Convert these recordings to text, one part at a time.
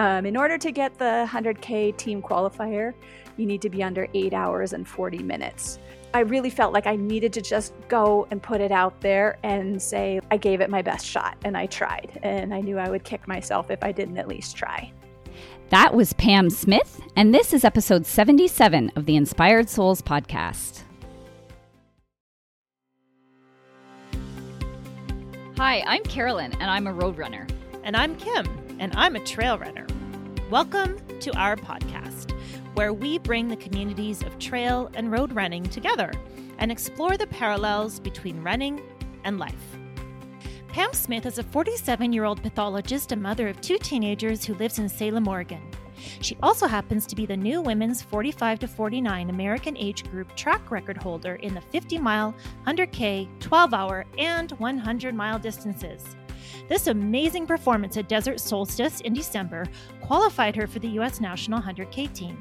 Um, in order to get the 100K team qualifier, you need to be under eight hours and 40 minutes. I really felt like I needed to just go and put it out there and say, I gave it my best shot and I tried. And I knew I would kick myself if I didn't at least try. That was Pam Smith, and this is episode 77 of the Inspired Souls podcast. Hi, I'm Carolyn, and I'm a road runner. And I'm Kim, and I'm a trail runner. Welcome to our podcast, where we bring the communities of trail and road running together and explore the parallels between running and life. Pam Smith is a 47 year old pathologist and mother of two teenagers who lives in Salem, Oregon. She also happens to be the new women's 45 to 49 American age group track record holder in the 50 mile, 100K, 12 hour, and 100 mile distances. This amazing performance at Desert Solstice in December qualified her for the U.S. National 100K team.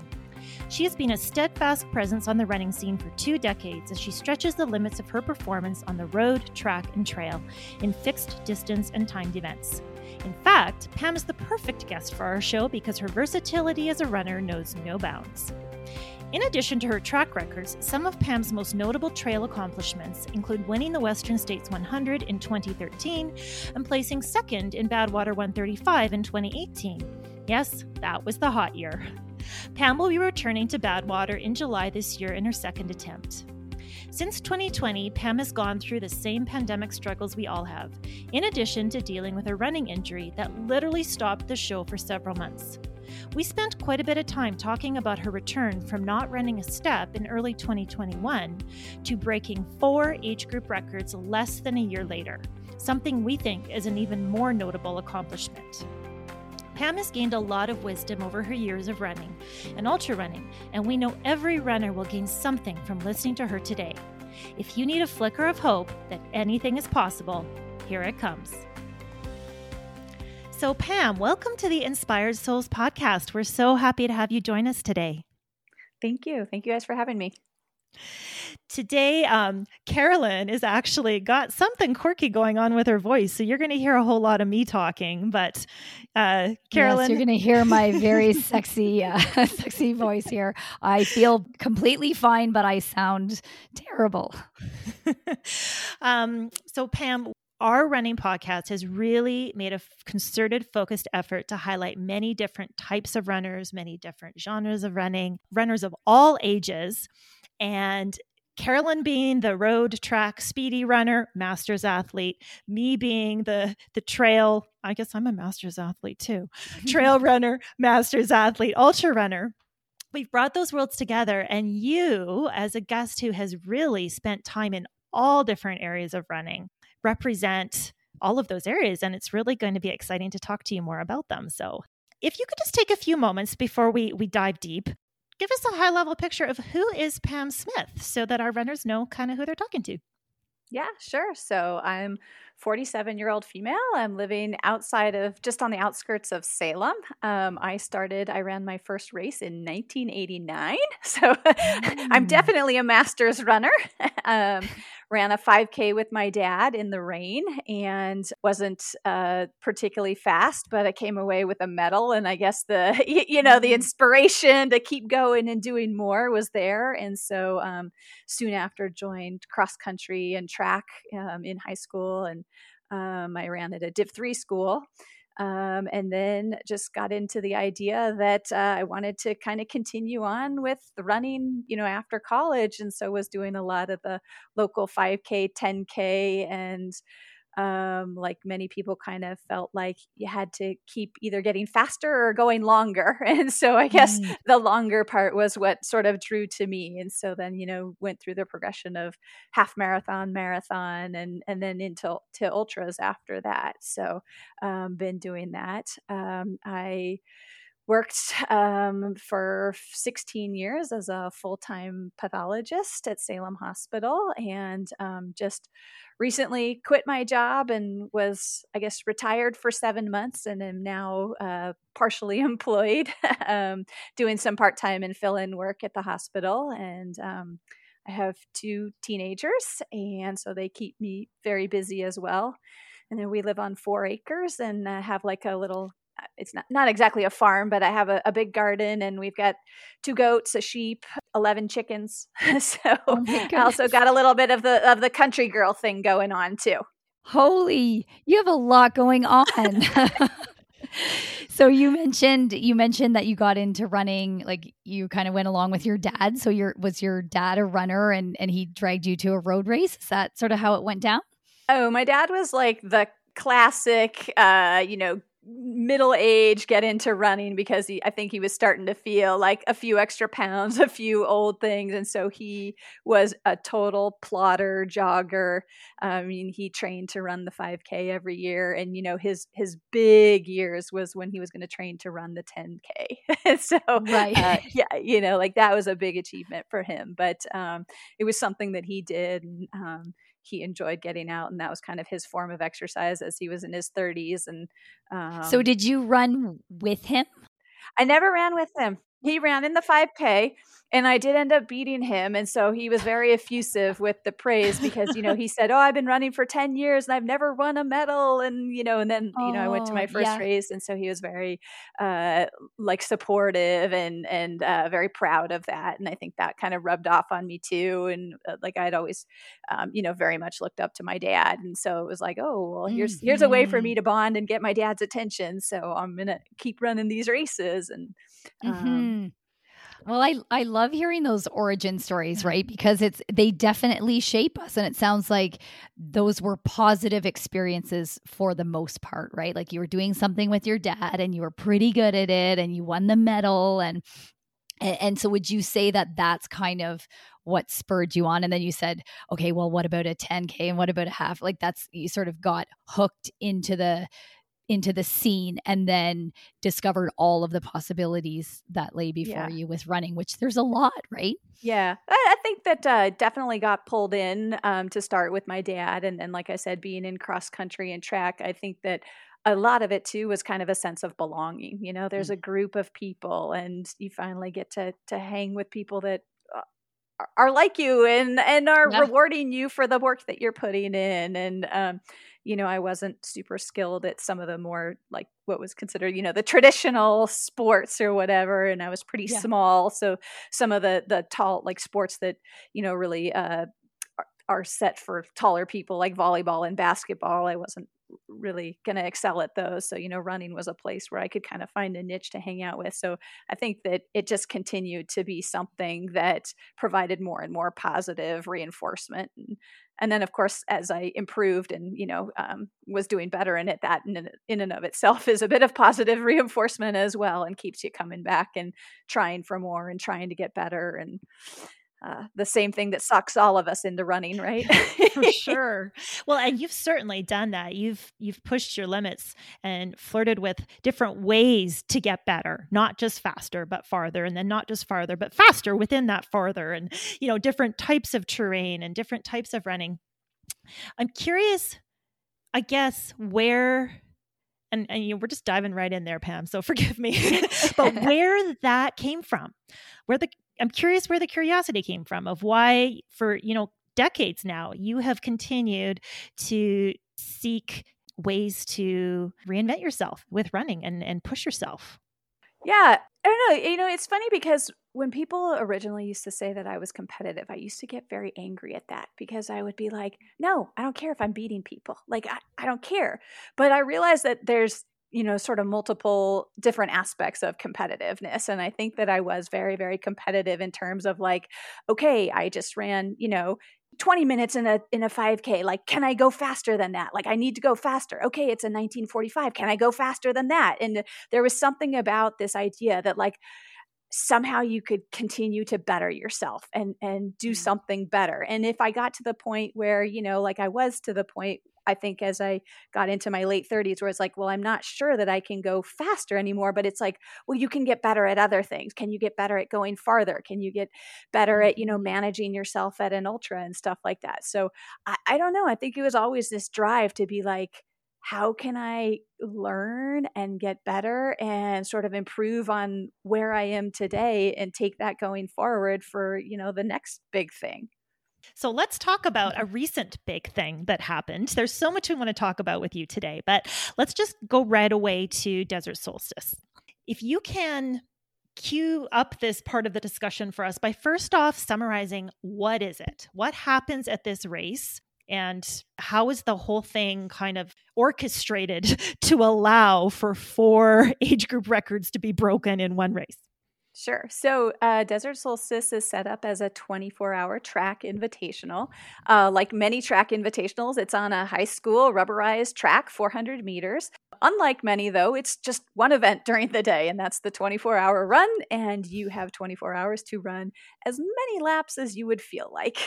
She has been a steadfast presence on the running scene for two decades as she stretches the limits of her performance on the road, track, and trail in fixed distance and timed events. In fact, Pam is the perfect guest for our show because her versatility as a runner knows no bounds. In addition to her track records, some of Pam's most notable trail accomplishments include winning the Western States 100 in 2013 and placing second in Badwater 135 in 2018. Yes, that was the hot year. Pam will be returning to Badwater in July this year in her second attempt. Since 2020, Pam has gone through the same pandemic struggles we all have, in addition to dealing with a running injury that literally stopped the show for several months. We spent quite a bit of time talking about her return from not running a step in early 2021 to breaking four age group records less than a year later, something we think is an even more notable accomplishment. Pam has gained a lot of wisdom over her years of running and ultra running, and we know every runner will gain something from listening to her today. If you need a flicker of hope that anything is possible, here it comes. So, Pam, welcome to the Inspired Souls podcast. We're so happy to have you join us today. Thank you. Thank you guys for having me. Today, um, Carolyn is actually got something quirky going on with her voice, so you're going to hear a whole lot of me talking. But uh, Carolyn, yes, you're going to hear my very sexy, uh, sexy voice here. I feel completely fine, but I sound terrible. um, so, Pam, our running podcast has really made a concerted, focused effort to highlight many different types of runners, many different genres of running, runners of all ages. And Carolyn being the road track speedy runner, masters athlete, me being the the trail, I guess I'm a masters athlete too. trail runner, masters athlete, ultra runner. We've brought those worlds together and you as a guest who has really spent time in all different areas of running represent all of those areas and it's really going to be exciting to talk to you more about them. So, if you could just take a few moments before we we dive deep give us a high level picture of who is Pam Smith so that our runners know kind of who they're talking to. Yeah, sure. So I'm 47 year old female. I'm living outside of just on the outskirts of Salem. Um, I started, I ran my first race in 1989. So mm. I'm definitely a master's runner. um, ran a 5K with my dad in the rain and wasn't uh, particularly fast, but I came away with a medal. And I guess the, you know, the mm. inspiration to keep going and doing more was there. And so um, soon after joined cross country and track um, in high school. And um, I ran at a Div 3 school. Um, and then just got into the idea that uh, I wanted to kind of continue on with running, you know, after college, and so was doing a lot of the local 5K, 10K, and um, like many people kind of felt like you had to keep either getting faster or going longer. And so I guess mm. the longer part was what sort of drew to me. And so then, you know, went through the progression of half marathon, marathon, and, and then into to ultras after that. So um, been doing that. Um, I worked um, for 16 years as a full-time pathologist at salem hospital and um, just recently quit my job and was, I guess, retired for seven months and am now uh, partially employed, um, doing some part time and fill in work at the hospital. And um, I have two teenagers, and so they keep me very busy as well. And then we live on four acres and uh, have like a little it's not, not exactly a farm, but I have a, a big garden and we've got two goats, a sheep, 11 chickens. so Oh I also got a little bit of the, of the country girl thing going on too. Holy, you have a lot going on. so you mentioned you mentioned that you got into running like you kind of went along with your dad. So your was your dad a runner and and he dragged you to a road race? Is that sort of how it went down? Oh, my dad was like the classic uh, you know, middle age get into running because he, I think he was starting to feel like a few extra pounds, a few old things, and so he was a total plotter, jogger. I mean, he trained to run the 5K every year, and you know his his big years was when he was going to train to run the 10K. so right, uh, yeah, you know, like that was a big achievement for him, but um, it was something that he did. And, um, he enjoyed getting out and that was kind of his form of exercise as he was in his 30s and um, so did you run with him? I never ran with him he ran in the 5k and I did end up beating him. And so he was very effusive with the praise because, you know, he said, Oh, I've been running for 10 years and I've never won a medal. And, you know, and then, you know, I went to my first yeah. race. And so he was very, uh, like supportive and, and, uh, very proud of that. And I think that kind of rubbed off on me too. And uh, like I'd always, um, you know, very much looked up to my dad. And so it was like, Oh, well, here's, mm-hmm. here's a way for me to bond and get my dad's attention. So I'm going to keep running these races. And, um, mm-hmm. Well, I I love hearing those origin stories, right? Because it's they definitely shape us and it sounds like those were positive experiences for the most part, right? Like you were doing something with your dad and you were pretty good at it and you won the medal and and, and so would you say that that's kind of what spurred you on and then you said okay well what about a 10k and what about a half like that's you sort of got hooked into the into the scene and then discovered all of the possibilities that lay before yeah. you with running, which there's a lot, right? Yeah, I, think that uh, definitely got pulled in um, to start with my dad, and then, like I said, being in cross country and track, I think that a lot of it too was kind of a sense of belonging. You know, there's mm-hmm. a group of people, and you finally get to to hang with people that are like you and and are yeah. rewarding you for the work that you're putting in and um you know, I wasn't super skilled at some of the more like what was considered, you know, the traditional sports or whatever. And I was pretty yeah. small. So some of the the tall like sports that, you know, really uh are set for taller people like volleyball and basketball. I wasn't really going to excel at those. So, you know, running was a place where I could kind of find a niche to hang out with. So, I think that it just continued to be something that provided more and more positive reinforcement. And, and then, of course, as I improved and, you know, um, was doing better in it, that in, in and of itself is a bit of positive reinforcement as well and keeps you coming back and trying for more and trying to get better. And, uh, the same thing that sucks all of us into running, right? For sure. Well, and you've certainly done that. You've you've pushed your limits and flirted with different ways to get better, not just faster, but farther, and then not just farther, but faster within that farther, and you know, different types of terrain and different types of running. I'm curious, I guess, where and, and you know, we're just diving right in there, Pam. So forgive me, but where that came from, where the I'm curious where the curiosity came from of why, for you know, decades now, you have continued to seek ways to reinvent yourself with running and and push yourself. Yeah, I don't know. You know, it's funny because when people originally used to say that I was competitive, I used to get very angry at that because I would be like, no, I don't care if I'm beating people. Like, I, I don't care. But I realized that there's you know, sort of multiple different aspects of competitiveness. And I think that I was very, very competitive in terms of like, okay, I just ran, you know, 20 minutes in a in a 5k like can i go faster than that like i need to go faster okay it's a 1945 can i go faster than that and there was something about this idea that like somehow you could continue to better yourself and and do mm. something better and if i got to the point where you know like i was to the point I think as I got into my late 30s, where it's like, well, I'm not sure that I can go faster anymore, but it's like, well, you can get better at other things. Can you get better at going farther? Can you get better at, you know, mm-hmm. managing yourself at an ultra and stuff like that? So I, I don't know. I think it was always this drive to be like, how can I learn and get better and sort of improve on where I am today and take that going forward for, you know, the next big thing? So let's talk about a mm-hmm. recent big thing that happened. There's so much we want to talk about with you today, but let's just go right away to Desert Solstice. If you can cue up this part of the discussion for us by first off summarizing what is it? What happens at this race? And how is the whole thing kind of orchestrated to allow for four age group records to be broken in one race? Sure. So, uh, Desert Solstice is set up as a 24 hour track invitational. Uh, like many track invitationals, it's on a high school rubberized track, 400 meters. Unlike many, though, it's just one event during the day, and that's the 24 hour run. And you have 24 hours to run as many laps as you would feel like.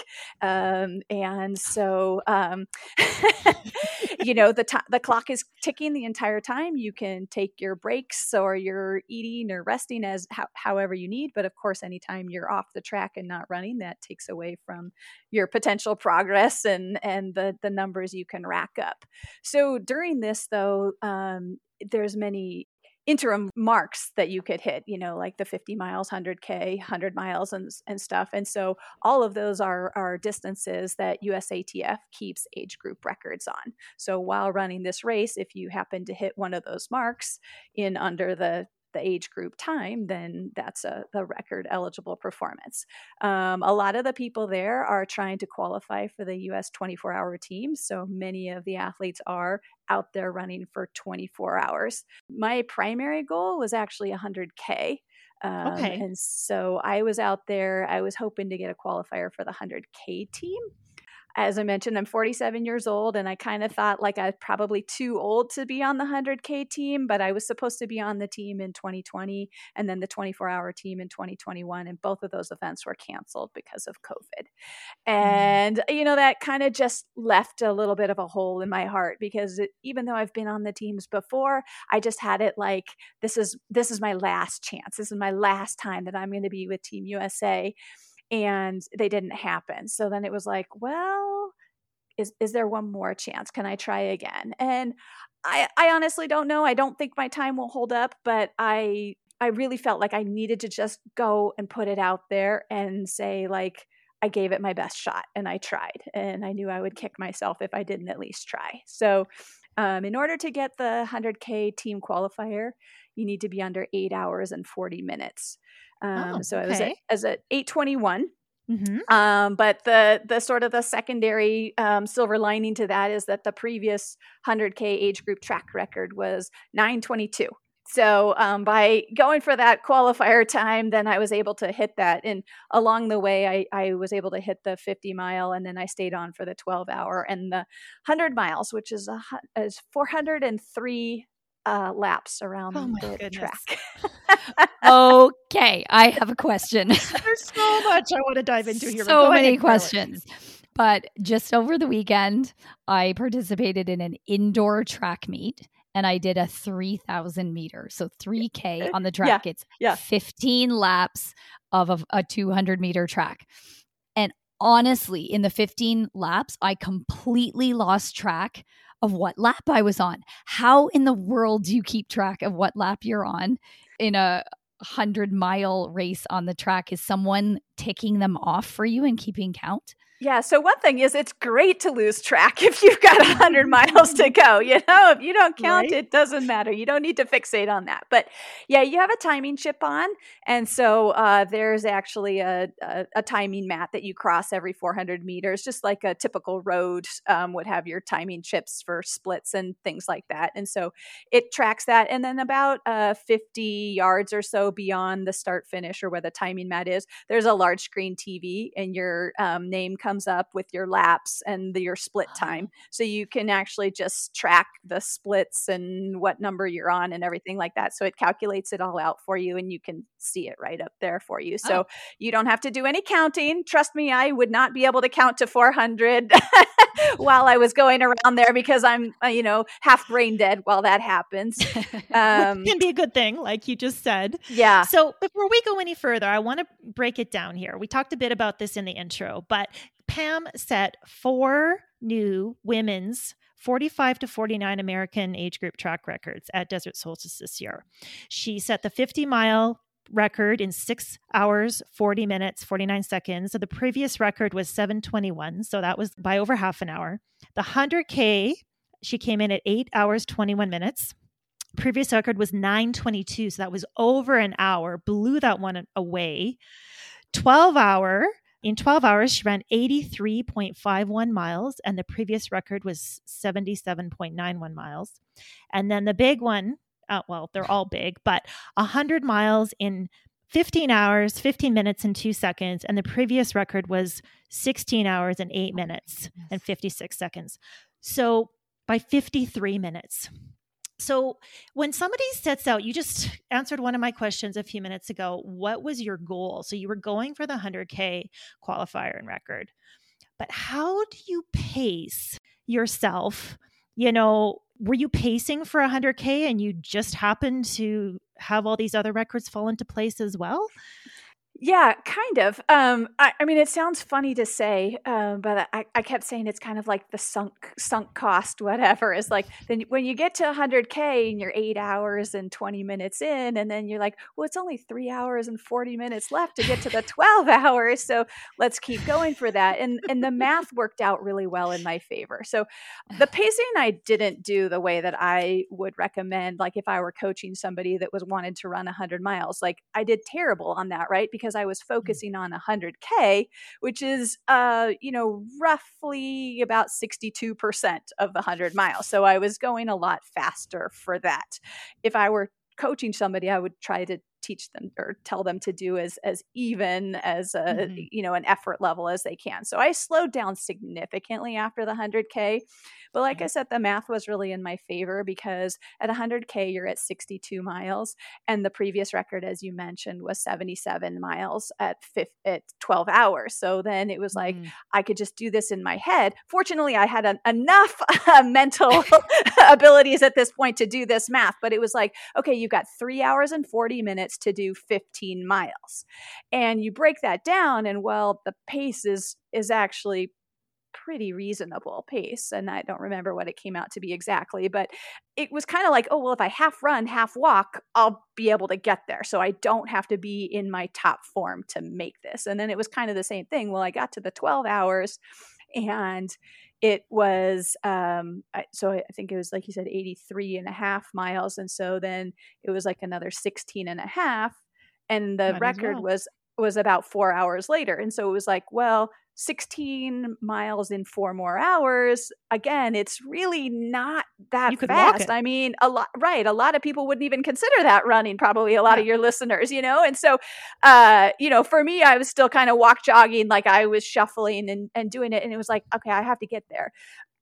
Um, and so, um, you know, the, t- the clock is ticking the entire time. You can take your breaks or you're eating or resting as ho- however you need. But of course, anytime you're off the track and not running, that takes away from your potential progress and, and the, the numbers you can rack up. So during this, though, um, there's many interim marks that you could hit you know like the 50 miles 100k 100 miles and, and stuff and so all of those are are distances that usatf keeps age group records on so while running this race if you happen to hit one of those marks in under the the age group time, then that's a, a record eligible performance. Um, a lot of the people there are trying to qualify for the US 24 hour team. So many of the athletes are out there running for 24 hours. My primary goal was actually 100K. Um, okay. And so I was out there, I was hoping to get a qualifier for the 100K team as I mentioned, I'm 47 years old, and I kind of thought like I'm probably too old to be on the 100K team, but I was supposed to be on the team in 2020 and then the 24 hour team in 2021. And both of those events were canceled because of COVID. Mm. And, you know, that kind of just left a little bit of a hole in my heart because it, even though I've been on the teams before, I just had it like, this is, this is my last chance. This is my last time that I'm going to be with Team USA and they didn't happen. So then it was like, well, is is there one more chance? Can I try again? And I I honestly don't know. I don't think my time will hold up, but I I really felt like I needed to just go and put it out there and say like I gave it my best shot and I tried and I knew I would kick myself if I didn't at least try. So um, in order to get the 100K team qualifier, you need to be under eight hours and 40 minutes. Um, oh, so okay. I was at, as at 821. Mm-hmm. Um, but the the sort of the secondary um, silver lining to that is that the previous 100k age group track record was 922. So um, by going for that qualifier time, then I was able to hit that. And along the way, I, I was able to hit the 50 mile, and then I stayed on for the 12 hour and the 100 miles, which is a is 403 uh, laps around oh the goodness. track. okay, I have a question. There's so much I want to dive into here. So many questions. But just over the weekend, I participated in an indoor track meet and I did a 3,000 meter. So 3K on the track. Yeah, it's yeah. 15 laps of a, a 200 meter track. And honestly, in the 15 laps, I completely lost track of what lap I was on. How in the world do you keep track of what lap you're on in a 100 mile race on the track? Is someone ticking them off for you and keeping count? Yeah. So one thing is, it's great to lose track if you've got a hundred miles to go. You know, if you don't count, right? it doesn't matter. You don't need to fixate on that. But yeah, you have a timing chip on, and so uh, there's actually a, a, a, timing mat that you cross every 400 meters, just like a typical road um, would have your timing chips for splits and things like that. And so it tracks that, and then about uh, 50 yards or so beyond the start finish or where the timing mat is, there's a large screen TV, and your um, name comes comes up with your laps and the, your split time. So you can actually just track the splits and what number you're on and everything like that. So it calculates it all out for you and you can see it right up there for you. So oh. you don't have to do any counting. Trust me, I would not be able to count to 400 while I was going around there because I'm, uh, you know, half brain dead while that happens. Um, can be a good thing, like you just said. Yeah. So before we go any further, I want to break it down here. We talked a bit about this in the intro, but Pam set four new women's 45 to 49 American age group track records at Desert Solstice this year. She set the 50 mile record in six hours, 40 minutes, 49 seconds. So the previous record was 721. So that was by over half an hour. The 100K, she came in at eight hours, 21 minutes. Previous record was 922. So that was over an hour, blew that one away. 12 hour, in 12 hours, she ran 83.51 miles, and the previous record was 77.91 miles. And then the big one, uh, well, they're all big, but 100 miles in 15 hours, 15 minutes, and two seconds. And the previous record was 16 hours and eight minutes and 56 seconds. So by 53 minutes. So, when somebody sets out, you just answered one of my questions a few minutes ago. What was your goal? So, you were going for the 100K qualifier and record, but how do you pace yourself? You know, were you pacing for 100K and you just happened to have all these other records fall into place as well? Yeah, kind of. Um, I, I, mean, it sounds funny to say, uh, but I, I, kept saying it's kind of like the sunk sunk cost, whatever. Is like then when you get to 100k and you're eight hours and 20 minutes in, and then you're like, well, it's only three hours and 40 minutes left to get to the 12 hours, so let's keep going for that. And and the math worked out really well in my favor. So the pacing I didn't do the way that I would recommend. Like if I were coaching somebody that was wanted to run 100 miles, like I did terrible on that, right? Because because I was mm. focusing on 100K, which is, uh, you know, roughly about 62% of the 100 miles. So I was going a lot faster for that. If I were coaching somebody, I would try to teach them or tell them to do as as even as a mm-hmm. you know an effort level as they can. So I slowed down significantly after the 100k, but like I said, the math was really in my favor because at 100k you're at 62 miles, and the previous record, as you mentioned, was 77 miles at at 12 hours. So then it was like mm. I could just do this in my head. Fortunately, I had an, enough uh, mental abilities at this point to do this math, but it was like okay, you've got three hours and 40 minutes minutes to do 15 miles. And you break that down and well, the pace is is actually pretty reasonable pace and i don't remember what it came out to be exactly but it was kind of like oh well if i half run half walk i'll be able to get there so i don't have to be in my top form to make this and then it was kind of the same thing well i got to the 12 hours and it was um so i think it was like you said 83 and a half miles and so then it was like another 16 and a half and the Might record well. was was about four hours later and so it was like well 16 miles in four more hours again it's really not that fast. i mean a lot right a lot of people wouldn't even consider that running probably a lot yeah. of your listeners you know? And so uh you know for me i was still kind of walk jogging like i was shuffling and, and doing it and it was like okay i have to get there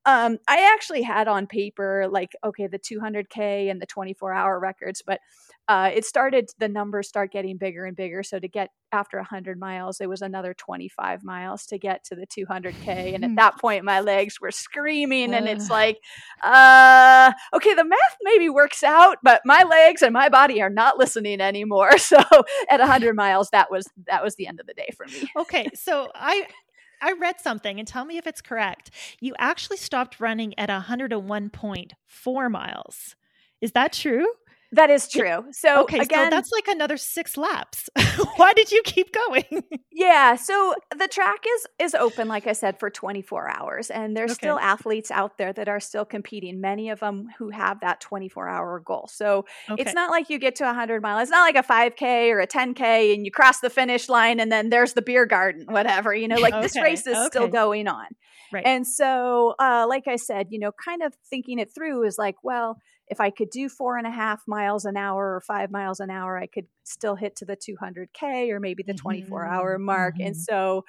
um, I actually had on paper like okay the 200k and the 24 hour records, but uh, it started the numbers start getting bigger and bigger. So to get after 100 miles, it was another 25 miles to get to the 200k, and at that point my legs were screaming, and it's like, uh, okay, the math maybe works out, but my legs and my body are not listening anymore. So at 100 miles, that was that was the end of the day for me. Okay, so I I read something and tell me if it's correct. You actually stopped running at 101.4 miles. Is that true? That is true. So okay, again, so that's like another six laps. Why did you keep going? yeah, so the track is is open, like I said, for 24 hours, and there's okay. still athletes out there that are still competing. Many of them who have that 24 hour goal. So okay. it's not like you get to 100 miles. It's not like a 5K or a 10K, and you cross the finish line, and then there's the beer garden, whatever. You know, like this race is still going on. Right. And so, uh, like I said, you know, kind of thinking it through is like, well if I could do four and a half miles an hour or five miles an hour, I could still hit to the 200K or maybe the 24 mm-hmm. hour mark. Mm-hmm. And so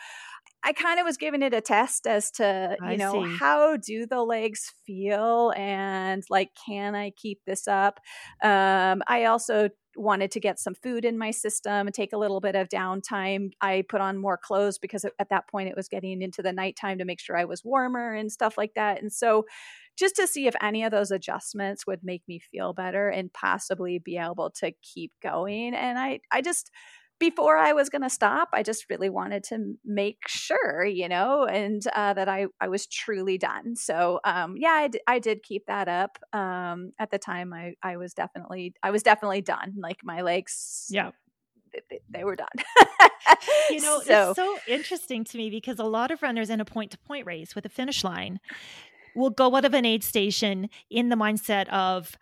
I kind of was giving it a test as to, you I know, see. how do the legs feel and like, can I keep this up? Um, I also wanted to get some food in my system and take a little bit of downtime. I put on more clothes because at that point it was getting into the nighttime to make sure I was warmer and stuff like that. And so just to see if any of those adjustments would make me feel better and possibly be able to keep going. And I, I just, before I was going to stop, I just really wanted to make sure, you know, and uh, that I, I was truly done. So, um, yeah, I, d- I did keep that up. Um, at the time, I, I was definitely, I was definitely done. Like my legs, yeah, they, they were done. you know, so, it's so interesting to me because a lot of runners in a point to point race with a finish line will go out of an aid station in the mindset of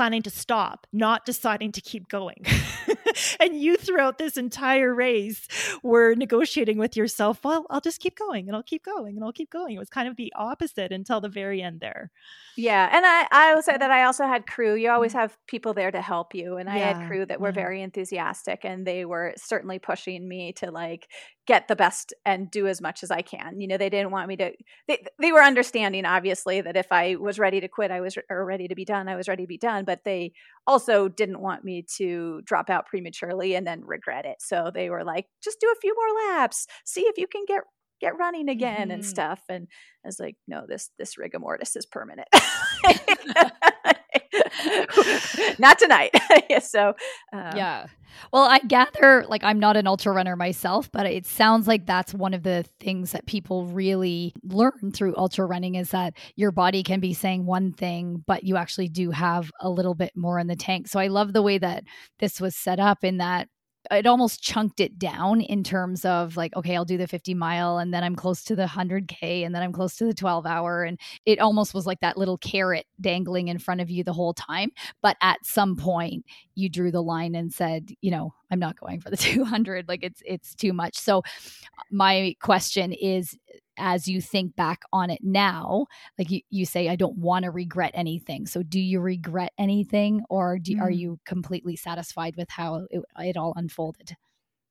planning to stop, not deciding to keep going. and you throughout this entire race were negotiating with yourself, well, I'll just keep going and I'll keep going and I'll keep going. It was kind of the opposite until the very end there. Yeah. And I, I will say that I also had crew. You always mm-hmm. have people there to help you. And I yeah. had crew that were yeah. very enthusiastic and they were certainly pushing me to like get the best and do as much as I can. You know, they didn't want me to they they were understanding obviously that if I was ready to quit, I was or ready to be done, I was ready to be done, but they also didn't want me to drop out prematurely and then regret it. So they were like, just do a few more laps, see if you can get get running again mm-hmm. and stuff. And I was like, no, this this rigor mortis is permanent. not tonight. so um, yeah. Well, I gather like I'm not an ultra runner myself, but it sounds like that's one of the things that people really learn through ultra running is that your body can be saying one thing, but you actually do have a little bit more in the tank. So I love the way that this was set up in that it almost chunked it down in terms of like okay i'll do the 50 mile and then i'm close to the 100k and then i'm close to the 12 hour. And it almost was like that little carrot dangling in front of you the whole time. But at some point you drew the line and said you know i'm not going for the 200 like it's it's too much. So my question is as you think back on it now like you, you say i don't want to regret anything so do you regret anything or do, mm. are you completely satisfied with how it, it all unfolded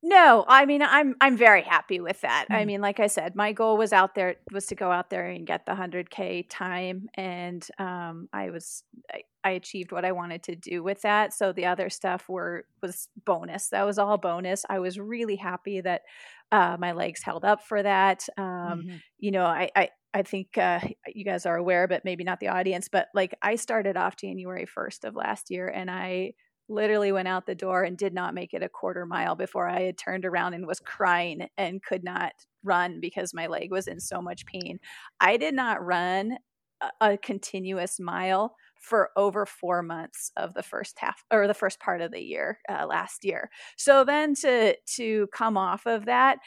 no, I mean I'm I'm very happy with that. Mm. I mean, like I said, my goal was out there was to go out there and get the 100k time and um, I was I, I, achieved what I wanted to do with that. So the other stuff were was bonus. That was all bonus. I was really happy that uh, my legs held up for that. Um, mm-hmm. You know, I, I, I think uh, you guys are aware, but maybe not the audience. But like, I started off January 1st of last year, and I literally went out the door and did not make it a quarter mile before I had turned around and was crying and could not run because my leg was in so much pain. I did not run a, a continuous mile for over four months of the first half or the first part of the year uh, last year. So then to to come off of that,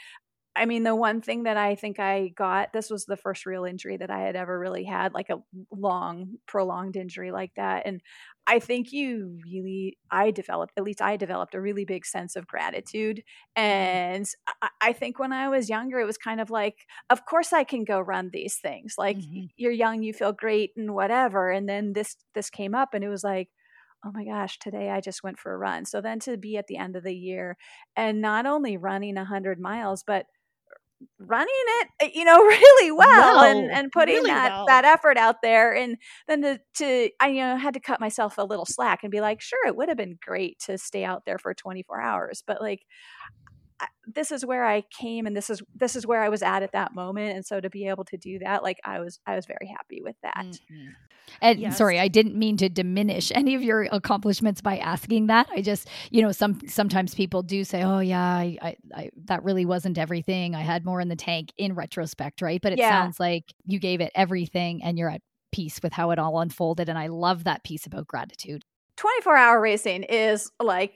I mean, the one thing that I think I got, this was the first real injury that I had ever really had, like a long, prolonged injury like that. And I think you really, I developed, at least I developed a really big sense of gratitude. Mm-hmm. And I, I think when I was younger, it was kind of like, of course I can go run these things. Like mm-hmm. you're young, you feel great and whatever. And then this, this came up and it was like, oh my gosh, today I just went for a run. So then to be at the end of the year and not only running 100 miles, but running it eh, you know really well, and and putting really that well. that effort out there and then to to I you know had to cut myself a little slack and be like sure it would have been great to stay out there for 24 hours but like this is where I came and this is this is where I was at at that moment and so to be able to do that like I was I was very happy with that. Mm-hmm. And yes. sorry, I didn't mean to diminish any of your accomplishments by asking that. I just, you know, some sometimes people do say, "Oh yeah, I, I, I that really wasn't everything. I had more in the tank." In retrospect, right? But it yeah. sounds like you gave it everything, and you're at peace with how it all unfolded. And I love that piece about gratitude. 24 hour racing is like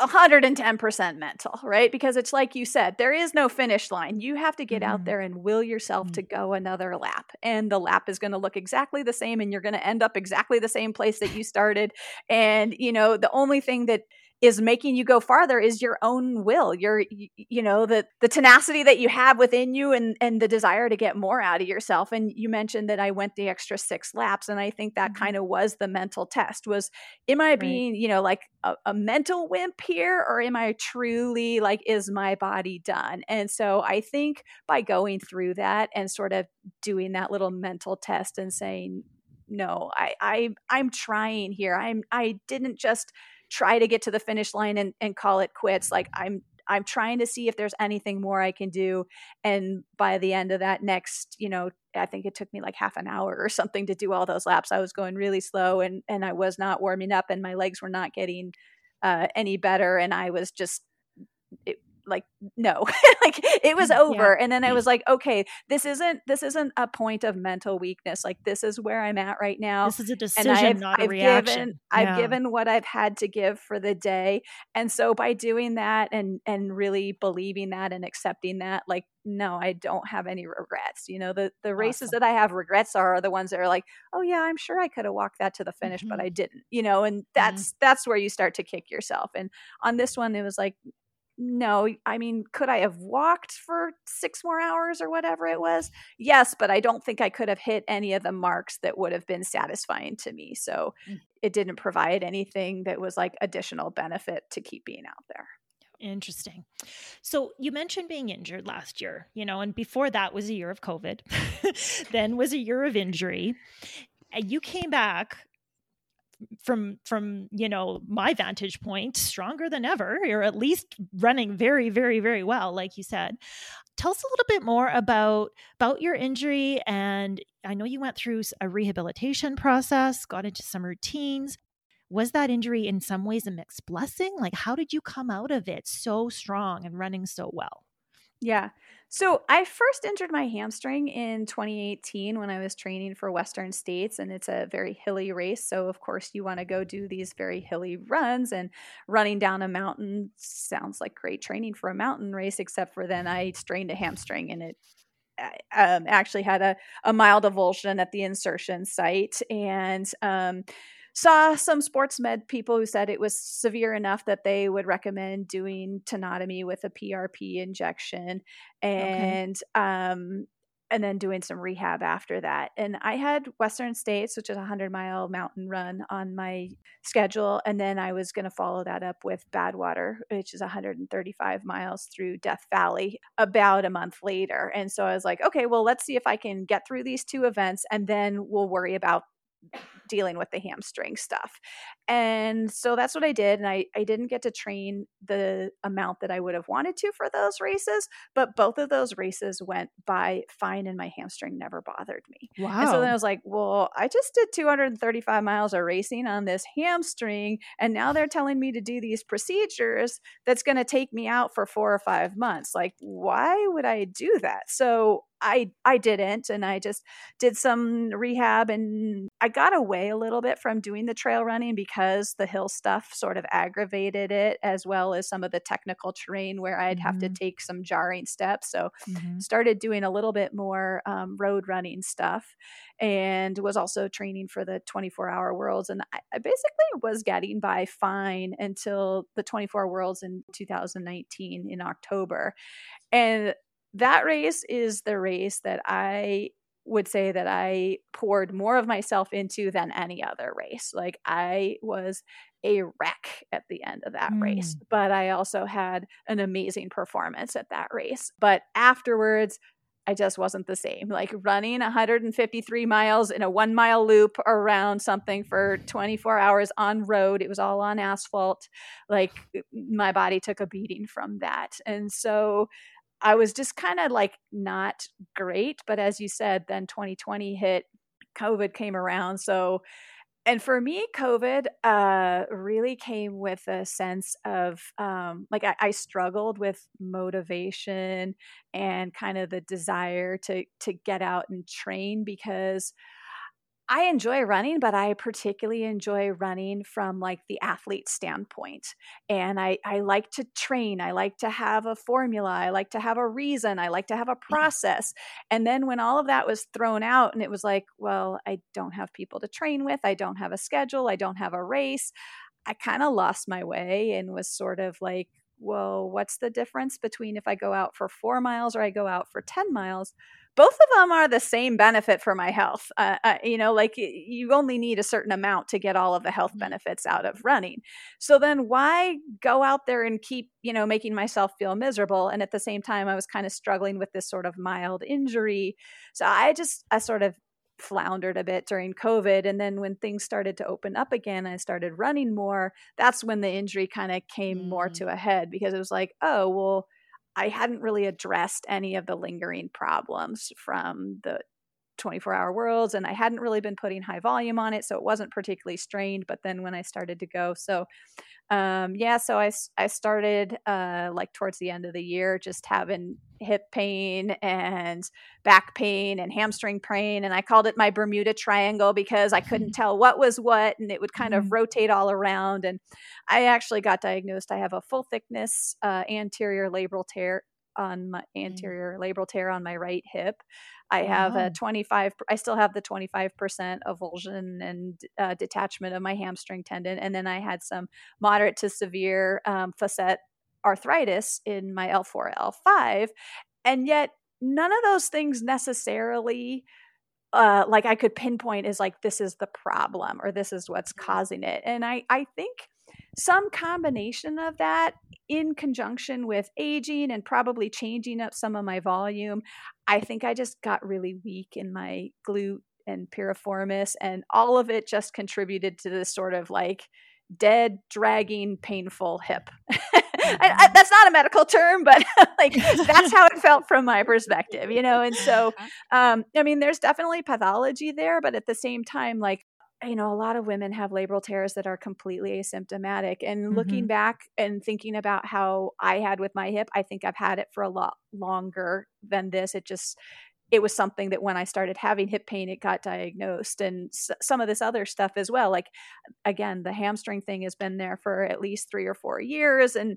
110% mental, right? Because it's like you said, there is no finish line. You have to get mm-hmm. out there and will yourself mm-hmm. to go another lap. And the lap is going to look exactly the same and you're going to end up exactly the same place that you started. and, you know, the only thing that is making you go farther is your own will. Your you know the the tenacity that you have within you and and the desire to get more out of yourself. And you mentioned that I went the extra 6 laps and I think that mm-hmm. kind of was the mental test. Was am I right. being you know like a, a mental wimp here or am I truly like is my body done? And so I think by going through that and sort of doing that little mental test and saying no I I I'm trying here. I'm I didn't just try to get to the finish line and, and call it quits. Like I'm I'm trying to see if there's anything more I can do. And by the end of that next, you know, I think it took me like half an hour or something to do all those laps. I was going really slow and and I was not warming up and my legs were not getting uh, any better. And I was just like no like it was over yeah. and then i was like okay this isn't this isn't a point of mental weakness like this is where i'm at right now this is a decision I've, not a I've reaction given, yeah. i've given what i've had to give for the day and so by doing that and and really believing that and accepting that like no i don't have any regrets you know the the races awesome. that i have regrets are, are the ones that are like oh yeah i'm sure i could have walked that to the finish mm-hmm. but i didn't you know and mm-hmm. that's mm-hmm. that's where you start to kick yourself and on this one it was like no i mean could i have walked for six more hours or whatever it was yes but i don't think i could have hit any of the marks that would have been satisfying to me so mm. it didn't provide anything that was like additional benefit to keep being out there Interesting. So you mentioned being injured last year, you know, and before that was a year of COVID, then was a year of injury. And you came back from from you know my vantage point stronger than ever or at least running very very very well like you said. Tell us a little bit more about about your injury and i know you went through a rehabilitation process got into some routines. Was that injury in some ways a mixed blessing? Like how did you come out of it so strong and running so well yeah so I first injured my hamstring in 2018 when I was training for Western States, and it's a very hilly race. So of course you want to go do these very hilly runs, and running down a mountain sounds like great training for a mountain race. Except for then I strained a hamstring, and it um, actually had a, a mild avulsion at the insertion site, and um, saw some sports med people who said it was severe enough that they would recommend doing tenotomy with a PRP injection and okay. um and then doing some rehab after that. And I had Western States, which is a 100 mile mountain run on my schedule. And then I was going to follow that up with Badwater, which is 135 miles through Death Valley about a month later. And so I was like, okay, well, let's see if I can get through these two events and then we'll worry about dealing with the hamstring stuff. And so that's what I did. And I, I didn't get to train the amount that I would have wanted to for those races, but both of those races went by fine and my hamstring never bothered me. Wow. And so then I was like, well, I just did 235 miles of racing on this hamstring. And now they're telling me to do these procedures that's going to take me out for four or five months. Like, why would I do that? So I I didn't and I just did some rehab and I got away a little bit from doing the trail running because the hill stuff sort of aggravated it as well as some of the technical terrain where I'd mm-hmm. have to mm-hmm. take some jarring steps so mm-hmm. started doing a little bit more um, road running stuff and was also training for the 24 hour worlds and I, I basically was getting by fine until the 24 worlds in 2019 in October and that race is the race that I would say that I poured more of myself into than any other race. Like I was a wreck at the end of that mm. race, but I also had an amazing performance at that race. But afterwards, I just wasn't the same. Like running 153 miles in a one mile loop around something for 24 hours on road, it was all on asphalt. Like my body took a beating from that. And so I was just kind of like not great. But as you said, then 2020 hit, COVID came around. So, and for me, COVID uh, really came with a sense of um, like I, I struggled with motivation and kind of the desire to to get out and train because I enjoy running, but I particularly enjoy running from like the athlete standpoint. And I, I like to train. I like to have a formula. I like to have a reason. I like to have a mm-hmm. process. And then when all of that was thrown out and it was like, well, I don't have people to train with, I don't have a schedule, I don't have a race, I kind of lost my way and was sort of like, well, what's the difference between if I go out for four miles or I go out for 10 miles? Both of them are the same benefit for my health. Uh, uh, you know, like you only need a certain amount to get all of the health mm-hmm. benefits out of running. So then why go out there and keep, you know, making myself feel miserable? And at the same time, I was kind of struggling with this sort of mild injury. So I just, I sort of floundered a bit during COVID. And then when things started to open up again, I started running more. That's when the injury kind of came mm. more to a head because it was like, oh, well, I hadn't really addressed any of the lingering problems from the 24 hour worlds and I hadn't really been putting high volume on it so it wasn't particularly strained but then when I started to go so um, yeah, so I, I started uh, like towards the end of the year just having hip pain and back pain and hamstring pain. And I called it my Bermuda Triangle because I couldn't tell what was what and it would kind of mm-hmm. rotate all around. And I actually got diagnosed. I have a full thickness uh, anterior labral tear on my mm. anterior labral tear on my right hip. I have a 25, I still have the 25% avulsion and uh, detachment of my hamstring tendon. And then I had some moderate to severe um, facet arthritis in my L4, L5. And yet, none of those things necessarily uh, like I could pinpoint is like this is the problem or this is what's mm-hmm. causing it. And I I think some combination of that in conjunction with aging and probably changing up some of my volume, I think I just got really weak in my glute and piriformis, and all of it just contributed to this sort of like dead, dragging, painful hip. I, I, mm-hmm. that's not a medical term, but like that's how it felt from my perspective, you know. And so, um, I mean, there's definitely pathology there, but at the same time, like you know, a lot of women have labral tears that are completely asymptomatic. And mm-hmm. looking back and thinking about how I had with my hip, I think I've had it for a lot longer than this. It just, it was something that when I started having hip pain, it got diagnosed, and s- some of this other stuff as well. Like, again, the hamstring thing has been there for at least three or four years. And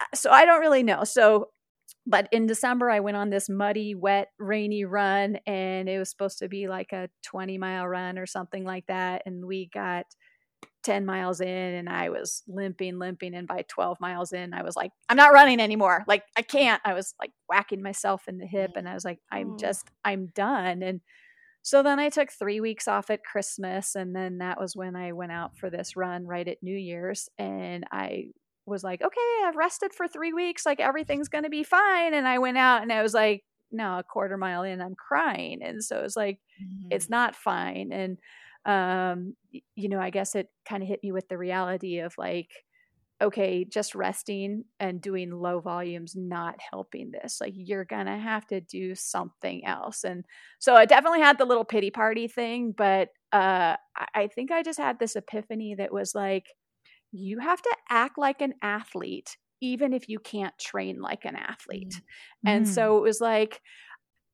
uh, so I don't really know. So but in December, I went on this muddy, wet, rainy run, and it was supposed to be like a 20 mile run or something like that. And we got 10 miles in, and I was limping, limping. And by 12 miles in, I was like, I'm not running anymore. Like, I can't. I was like whacking myself in the hip, and I was like, I'm oh. just, I'm done. And so then I took three weeks off at Christmas, and then that was when I went out for this run right at New Year's. And I was like, okay, I've rested for three weeks. Like everything's going to be fine. And I went out and I was like, no, a quarter mile in, I'm crying. And so it's like, mm-hmm. it's not fine. And, um, you know, I guess it kind of hit me with the reality of like, okay, just resting and doing low volumes not helping this. Like you're to have to do something else. And so I definitely had the little pity party thing, but uh I think I just had this epiphany that was like you have to act like an athlete even if you can't train like an athlete. Mm. And so it was like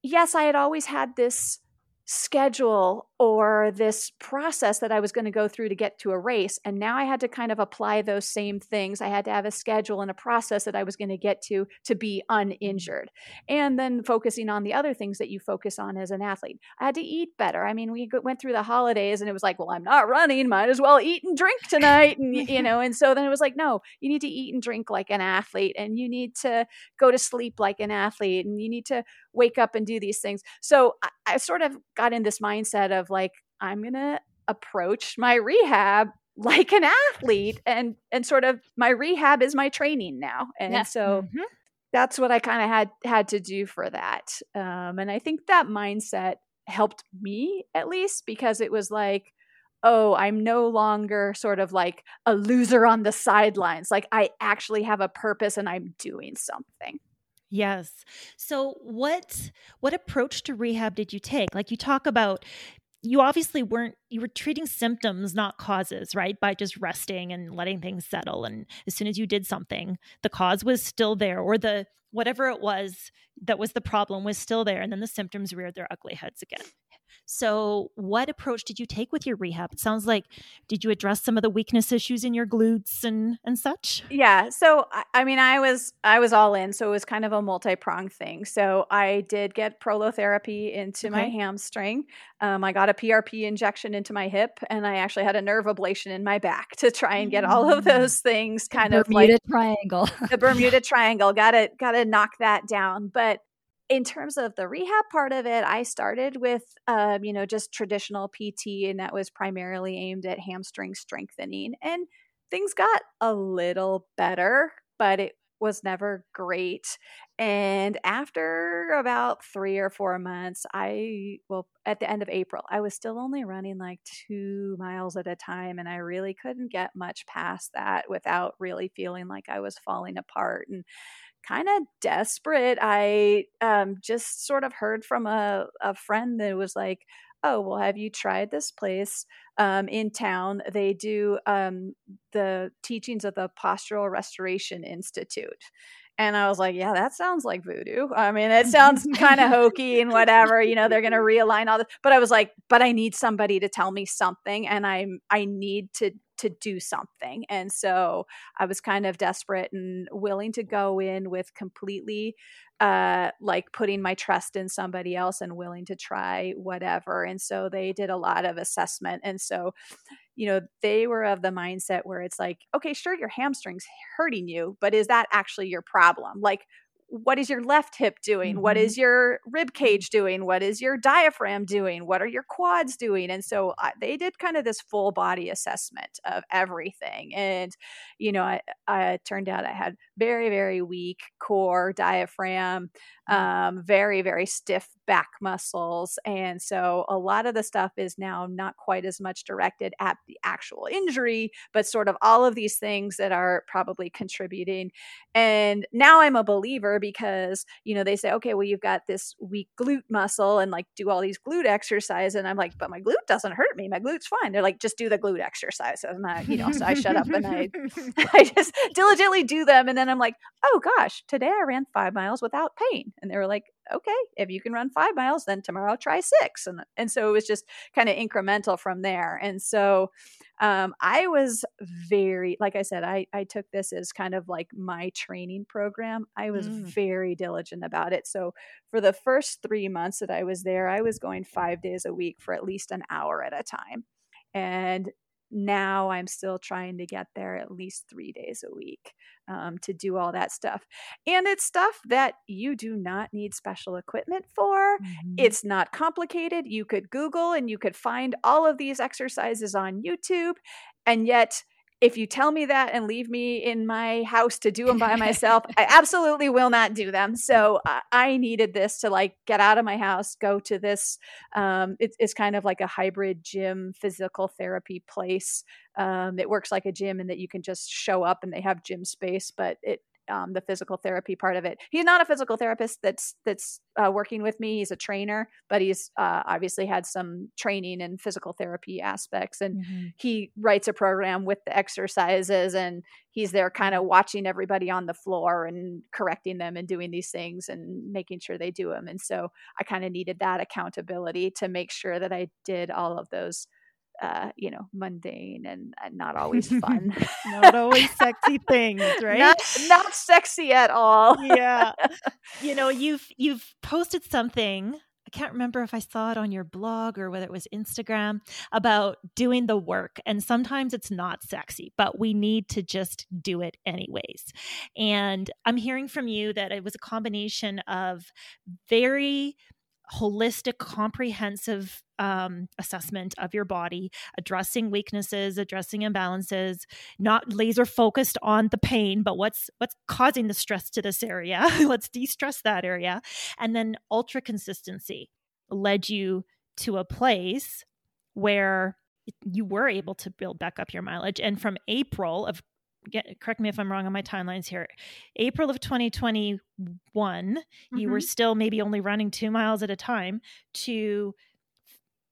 yes, I had always had this schedule or this process that I was going to go through to get to a race. And now I had to kind of apply those same things. I had to have a schedule and a process that I was going to get to to be uninjured. And then focusing on the other things that you focus on as an athlete. I had to eat better. I mean, we went through the holidays and it was like, well, I'm not running, might as well eat and drink tonight. And, you know, and so then it was like, no, you need to eat and drink like an athlete and you need to go to sleep like an athlete and you need to wake up and do these things. So I, I sort of got in this mindset of like, I'm going to approach my rehab like an athlete and and sort of my rehab is my training now and yes. so mm-hmm. that's what i kind of had had to do for that um, and i think that mindset helped me at least because it was like oh i'm no longer sort of like a loser on the sidelines like i actually have a purpose and i'm doing something Yes. So what what approach to rehab did you take? Like you talk about you obviously weren't you were treating symptoms not causes right? By just resting and letting things settle. And as soon as you did something the cause was still there or the whatever it was that was the problem was still there and then the symptoms reared their ugly heads again so, what approach did you take with your rehab? It sounds like did you address some of the weakness issues in your glutes and and such? Yeah. So, I mean, I was I was all in, so it was kind of a multi pronged thing. So, I did get prolotherapy into okay. my hamstring. Um, I got a PRP injection into my hip, and I actually had a nerve ablation in my back to try and get all of mm. those things kind the of Bermuda like Triangle. the Bermuda Triangle. Got to got to knock that down, but in terms of the rehab part of it, I started with, um, you know, just traditional PT, and that was primarily aimed at hamstring strengthening. And things got a little better, but it was never great. And after about three or four months, I, well, at the end of April, I was still only running like two miles at a time. And I really couldn't get much past that without really feeling like I was falling apart. And kind of desperate, I um, just sort of heard from a, a friend that was like, oh, well, have you tried this place um, in town? They do um, the teachings of the Postural Restoration Institute. And I was like, yeah, that sounds like voodoo. I mean, it sounds kind of hokey and whatever, you know, they're going to realign all this. But I was like, but I need somebody to tell me something and I'm I need to to do something. And so I was kind of desperate and willing to go in with completely uh, like putting my trust in somebody else and willing to try whatever. And so they did a lot of assessment. And so, you know, they were of the mindset where it's like, okay, sure, your hamstring's hurting you, but is that actually your problem? Like, what is your left hip doing? Mm-hmm. What is your rib cage doing? What is your diaphragm doing? What are your quads doing? And so I, they did kind of this full body assessment of everything. And, you know, I, I turned out I had very, very weak core, diaphragm, mm-hmm. um, very, very stiff back muscles. And so a lot of the stuff is now not quite as much directed at the actual injury, but sort of all of these things that are probably contributing. And now I'm a believer because, you know, they say, okay, well, you've got this weak glute muscle and like do all these glute exercises. And I'm like, but my glute doesn't hurt me. My glute's fine. They're like, just do the glute exercises. And I, you know, so I shut up and I, I just diligently do them. And then I'm like, oh gosh, today I ran five miles without pain. And they were like, okay, if you can run five miles, then tomorrow try six. And, and so it was just kind of incremental from there. And so um, I was very, like I said, I, I took this as kind of like my training program. I was mm. very diligent about it. So for the first three months that I was there, I was going five days a week for at least an hour at a time. And now I'm still trying to get there at least three days a week um, to do all that stuff. And it's stuff that you do not need special equipment for. Mm-hmm. It's not complicated. You could Google and you could find all of these exercises on YouTube. And yet, if you tell me that and leave me in my house to do them by myself, I absolutely will not do them. So uh, I needed this to like get out of my house, go to this. Um, it, it's kind of like a hybrid gym physical therapy place. Um, it works like a gym and that you can just show up and they have gym space, but it um, the physical therapy part of it. He's not a physical therapist that's that's uh, working with me. He's a trainer, but he's uh, obviously had some training in physical therapy aspects, and mm-hmm. he writes a program with the exercises, and he's there kind of watching everybody on the floor and correcting them and doing these things and making sure they do them. And so I kind of needed that accountability to make sure that I did all of those uh, you know, mundane and, and not always fun. not always sexy things, right? Not, not sexy at all. yeah. You know, you've you've posted something I can't remember if I saw it on your blog or whether it was Instagram about doing the work. And sometimes it's not sexy, but we need to just do it anyways. And I'm hearing from you that it was a combination of very holistic, comprehensive um, assessment of your body, addressing weaknesses, addressing imbalances, not laser focused on the pain, but what's what's causing the stress to this area. Let's de-stress that area, and then ultra consistency led you to a place where you were able to build back up your mileage. And from April of get correct me if I'm wrong on my timelines here. April of 2021, mm-hmm. you were mm-hmm. still maybe only running two miles at a time to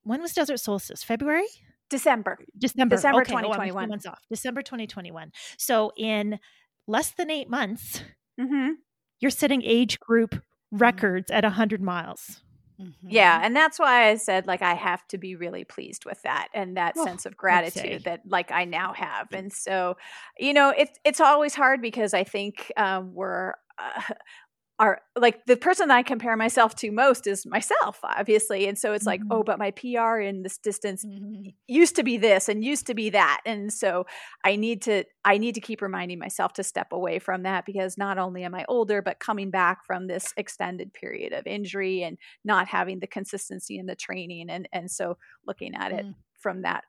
when was Desert Solstice? February? December. December. December okay, 2021. Oh, months off. December 2021. So in less than eight months, mm-hmm. you're setting age group mm-hmm. records at 100 miles. Mm-hmm. Yeah, and that's why I said like I have to be really pleased with that and that oh, sense of gratitude that like I now have. And so, you know, it's it's always hard because I think um, we're uh, are like the person that I compare myself to most is myself, obviously. And so it's like, oh, mm-hmm. but my PR in this distance mm-hmm. used to be this and used to be that. And so I need to I need to keep reminding myself to step away from that because not only am I older, but coming back from this extended period of injury and not having the consistency in the training and and so looking at it mm. from that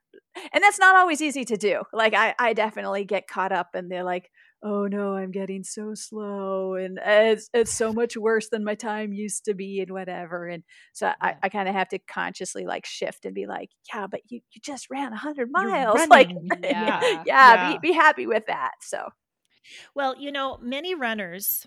and that's not always easy to do. Like I I definitely get caught up and they're like, oh no, I'm getting so slow and eh, it's, it's so much worse than my time used to be and whatever. And so yeah. I, I kind of have to consciously like shift and be like, yeah, but you, you just ran a hundred miles. Like, yeah, yeah, yeah. Be, be happy with that. So, well, you know, many runners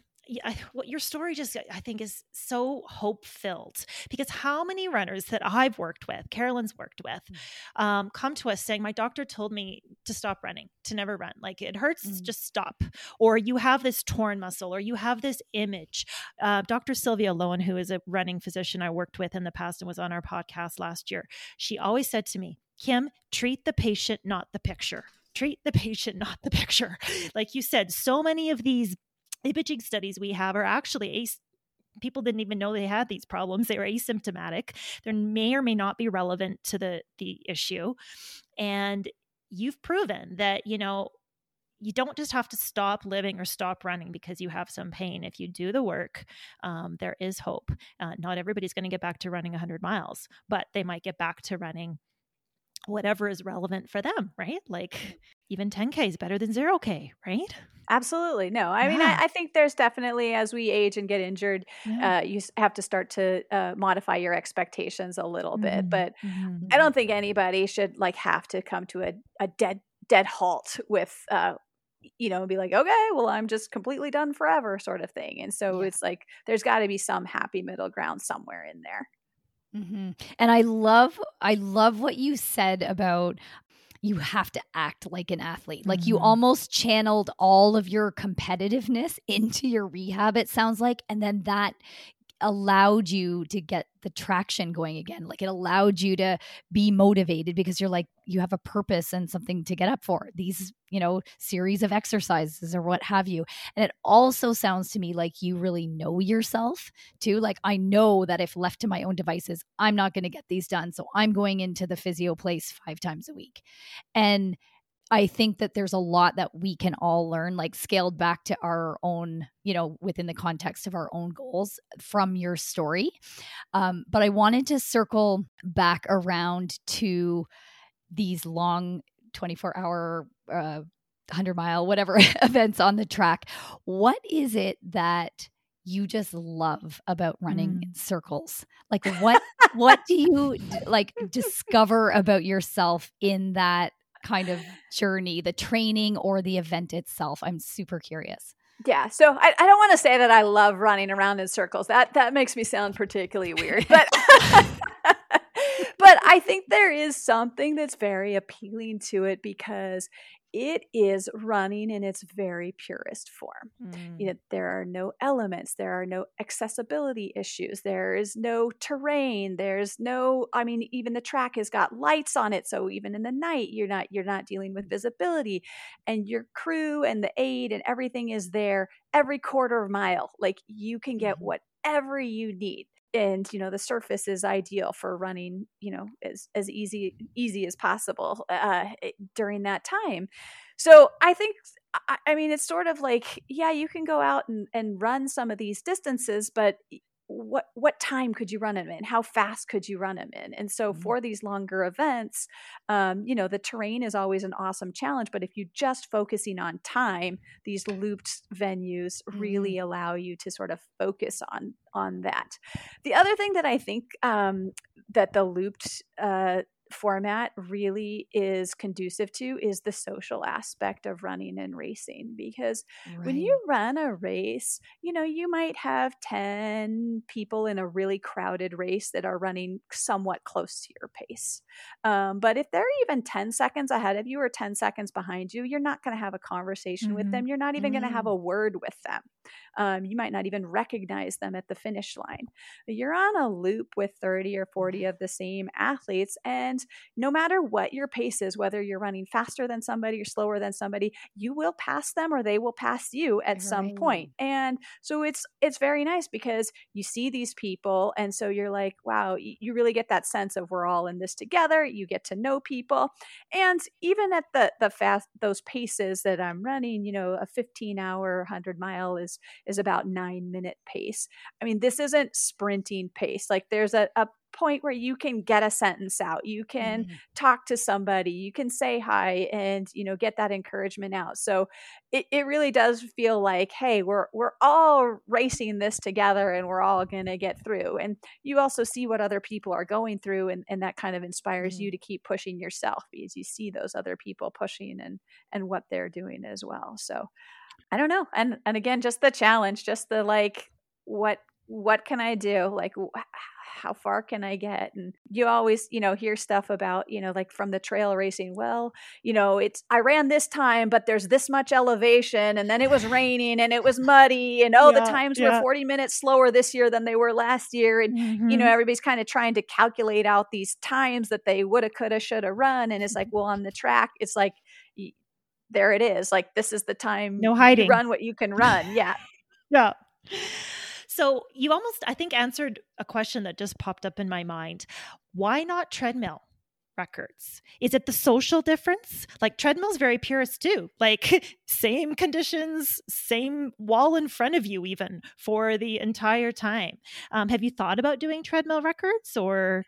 what your story just I think is so hope filled because how many runners that I've worked with, Carolyn's worked with, mm. um, come to us saying, "My doctor told me to stop running, to never run. Like it hurts, mm. just stop." Or you have this torn muscle, or you have this image. Uh, Dr. Sylvia Lowen, who is a running physician I worked with in the past and was on our podcast last year, she always said to me, "Kim, treat the patient, not the picture." treat the patient, not the picture. Like you said, so many of these imaging studies we have are actually ace people didn't even know they had these problems they were asymptomatic they may or may not be relevant to the the issue and you've proven that you know you don't just have to stop living or stop running because you have some pain. If you do the work, um, there is hope. Uh, not everybody's going to get back to running 100 miles, but they might get back to running whatever is relevant for them, right? Like even 10K is better than 0K, right? Absolutely. No, I yeah. mean, I, I, think there's definitely, as we age and get injured, yeah. uh, you have to start to uh, modify your expectations a little mm-hmm. bit. But mm-hmm. I don't think anybody should like have to come to a, a dead, dead halt with, uh, you know, be like, okay, well, I'm just completely done forever, sort of thing. And so yeah. it's like there's got to be some happy middle ground somewhere in there. Mm-hmm. And I love, I love what you said about you have to act like an athlete. Like mm-hmm. you almost channeled all of your competitiveness into your rehab, it sounds like. And then that allowed you to get the traction going again. Like it allowed you to be motivated because you're like, you have a purpose and something to get up for. These, you know, series of exercises or what have you. And it also sounds to me like you really know yourself too. Like I know that if left to my own devices, I'm not going to get these done. So I'm going into the physio place five times a week. And I think that there's a lot that we can all learn, like scaled back to our own, you know, within the context of our own goals from your story. Um, but I wanted to circle back around to these long 24 hour, uh, 100 mile, whatever events on the track. What is it that you just love about running mm. in circles like what what do you like discover about yourself in that kind of journey, the training or the event itself? I'm super curious. Yeah, so I, I don't want to say that I love running around in circles. That that makes me sound particularly weird, but I think there is something that's very appealing to it because it is running in its very purest form. Mm. You know, there are no elements, there are no accessibility issues, there is no terrain, there's no I mean even the track has got lights on it so even in the night you're not you're not dealing with visibility and your crew and the aid and everything is there every quarter of mile. Like you can get mm-hmm. whatever you need and you know the surface is ideal for running you know as as easy easy as possible uh, eh, during that time. So i think I, I mean it's sort of like yeah you can go out and, and run some of these distances but what what time could you run them in how fast could you run them in and so mm-hmm. for these longer events um, you know the terrain is always an awesome challenge but if you just focusing on time these looped venues mm-hmm. really allow you to sort of focus on on that the other thing that i think um, that the looped uh, format really is conducive to is the social aspect of running and racing because right. when you run a race you know you might have 10 people in a really crowded race that are running somewhat close to your pace um, but if they're even 10 seconds ahead of you or 10 seconds behind you you're not going to have a conversation mm-hmm. with them you're not even mm-hmm. going to have a word with them um, you might not even recognize them at the finish line you're on a loop with 30 or 40 of the same athletes and no matter what your pace is, whether you're running faster than somebody or slower than somebody, you will pass them or they will pass you at right. some point. And so it's it's very nice because you see these people and so you're like, wow, you really get that sense of we're all in this together. You get to know people. And even at the the fast those paces that I'm running, you know, a 15 hour 100 mile is is about 9 minute pace. I mean, this isn't sprinting pace. Like there's a, a point where you can get a sentence out you can mm-hmm. talk to somebody you can say hi and you know get that encouragement out so it, it really does feel like hey we're we're all racing this together and we're all going to get through and you also see what other people are going through and, and that kind of inspires mm-hmm. you to keep pushing yourself because you see those other people pushing and and what they're doing as well so I don't know. And and again, just the challenge, just the like, what what can I do? Like, how far can I get? And you always, you know, hear stuff about, you know, like from the trail racing. Well, you know, it's I ran this time, but there's this much elevation, and then it was raining and it was muddy, and oh, yeah, the times yeah. were 40 minutes slower this year than they were last year, and mm-hmm. you know, mm-hmm. everybody's kind of trying to calculate out these times that they woulda, coulda, shoulda run, and it's like, well, on the track, it's like there it is. Like this is the time. No hiding. run what you can run. Yeah. yeah. So you almost, I think, answered a question that just popped up in my mind. Why not treadmill? records? Is it the social difference? Like treadmill's very purist too. Like same conditions, same wall in front of you, even for the entire time. Um, have you thought about doing treadmill records or?